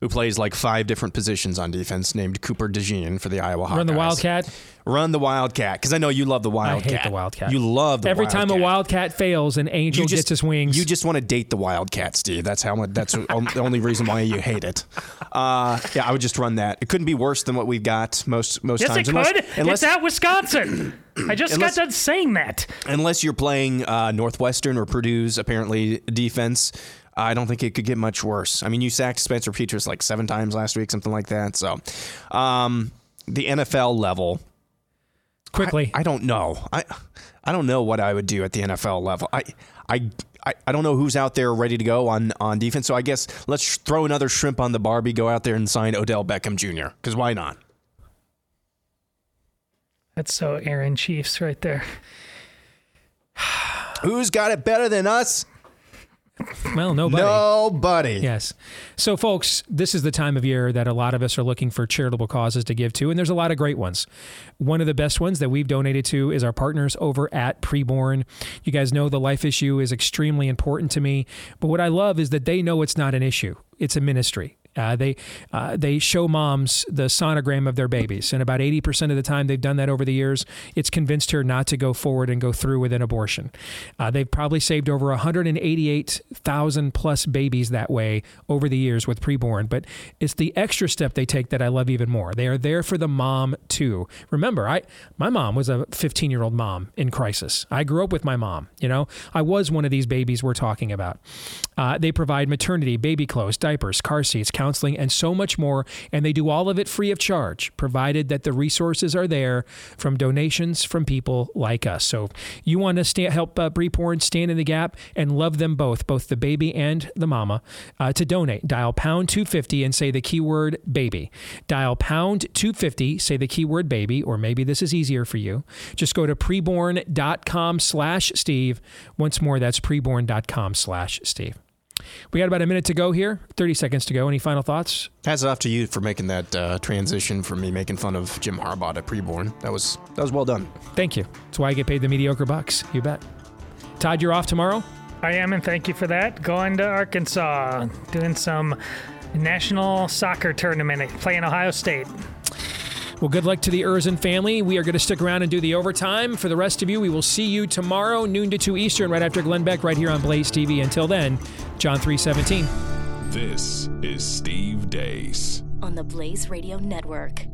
who plays like five different positions on defense, named Cooper DeJean for the Iowa Hawkeyes. Run the Wildcat. Run the Wildcat, because I know you love the Wildcat. I hate the Wildcat. You love the Every Wildcat. time a Wildcat fails, an angel just, gets his wings. You just want to date the Wildcat, Steve. That's how much. That's the only reason why you hate it. Uh, yeah, I would just run that. It couldn't be worse than what we've got most most yes, times. it unless, could. Unless, it's at Wisconsin. I just Unless- got done saying that. unless you're playing uh, Northwestern or Purdue's apparently defense. I don't think it could get much worse. I mean, you sacked Spencer Petras like seven times last week, something like that. So, um, the NFL level, quickly. I, I don't know. I I don't know what I would do at the NFL level. I I. I, I don't know who's out there ready to go on, on defense. So I guess let's throw another shrimp on the Barbie, go out there and sign Odell Beckham Jr. Because why not? That's so Aaron Chiefs right there. Who's got it better than us? Well, nobody. Nobody. Yes. So, folks, this is the time of year that a lot of us are looking for charitable causes to give to, and there's a lot of great ones. One of the best ones that we've donated to is our partners over at Preborn. You guys know the life issue is extremely important to me, but what I love is that they know it's not an issue, it's a ministry. Uh, they uh, they show moms the sonogram of their babies, and about 80% of the time they've done that over the years, it's convinced her not to go forward and go through with an abortion. Uh, they've probably saved over 188,000 plus babies that way over the years with preborn, but it's the extra step they take that I love even more. They are there for the mom too. Remember, I my mom was a 15 year old mom in crisis. I grew up with my mom. You know, I was one of these babies we're talking about. Uh, they provide maternity, baby clothes, diapers, car seats, counseling, and so much more. And they do all of it free of charge, provided that the resources are there from donations from people like us. So you want to help uh, Preborn stand in the gap and love them both, both the baby and the mama. Uh, to donate, dial pound 250 and say the keyword baby. Dial pound 250, say the keyword baby, or maybe this is easier for you. Just go to preborn.com slash Steve. Once more, that's preborn.com slash Steve. We got about a minute to go here, 30 seconds to go. Any final thoughts? Hats off to you for making that uh, transition from me making fun of Jim Harbaugh at preborn. That was that was well done. Thank you. That's why I get paid the mediocre bucks. You bet. Todd, you're off tomorrow? I am, and thank you for that. Going to Arkansas, doing some national soccer tournament, playing Ohio State. Well, good luck to the Erzen family. We are going to stick around and do the overtime. For the rest of you, we will see you tomorrow, noon to 2 Eastern, right after Glenn Beck, right here on Blaze TV. Until then, John 317. This is Steve Deace. on the Blaze Radio Network.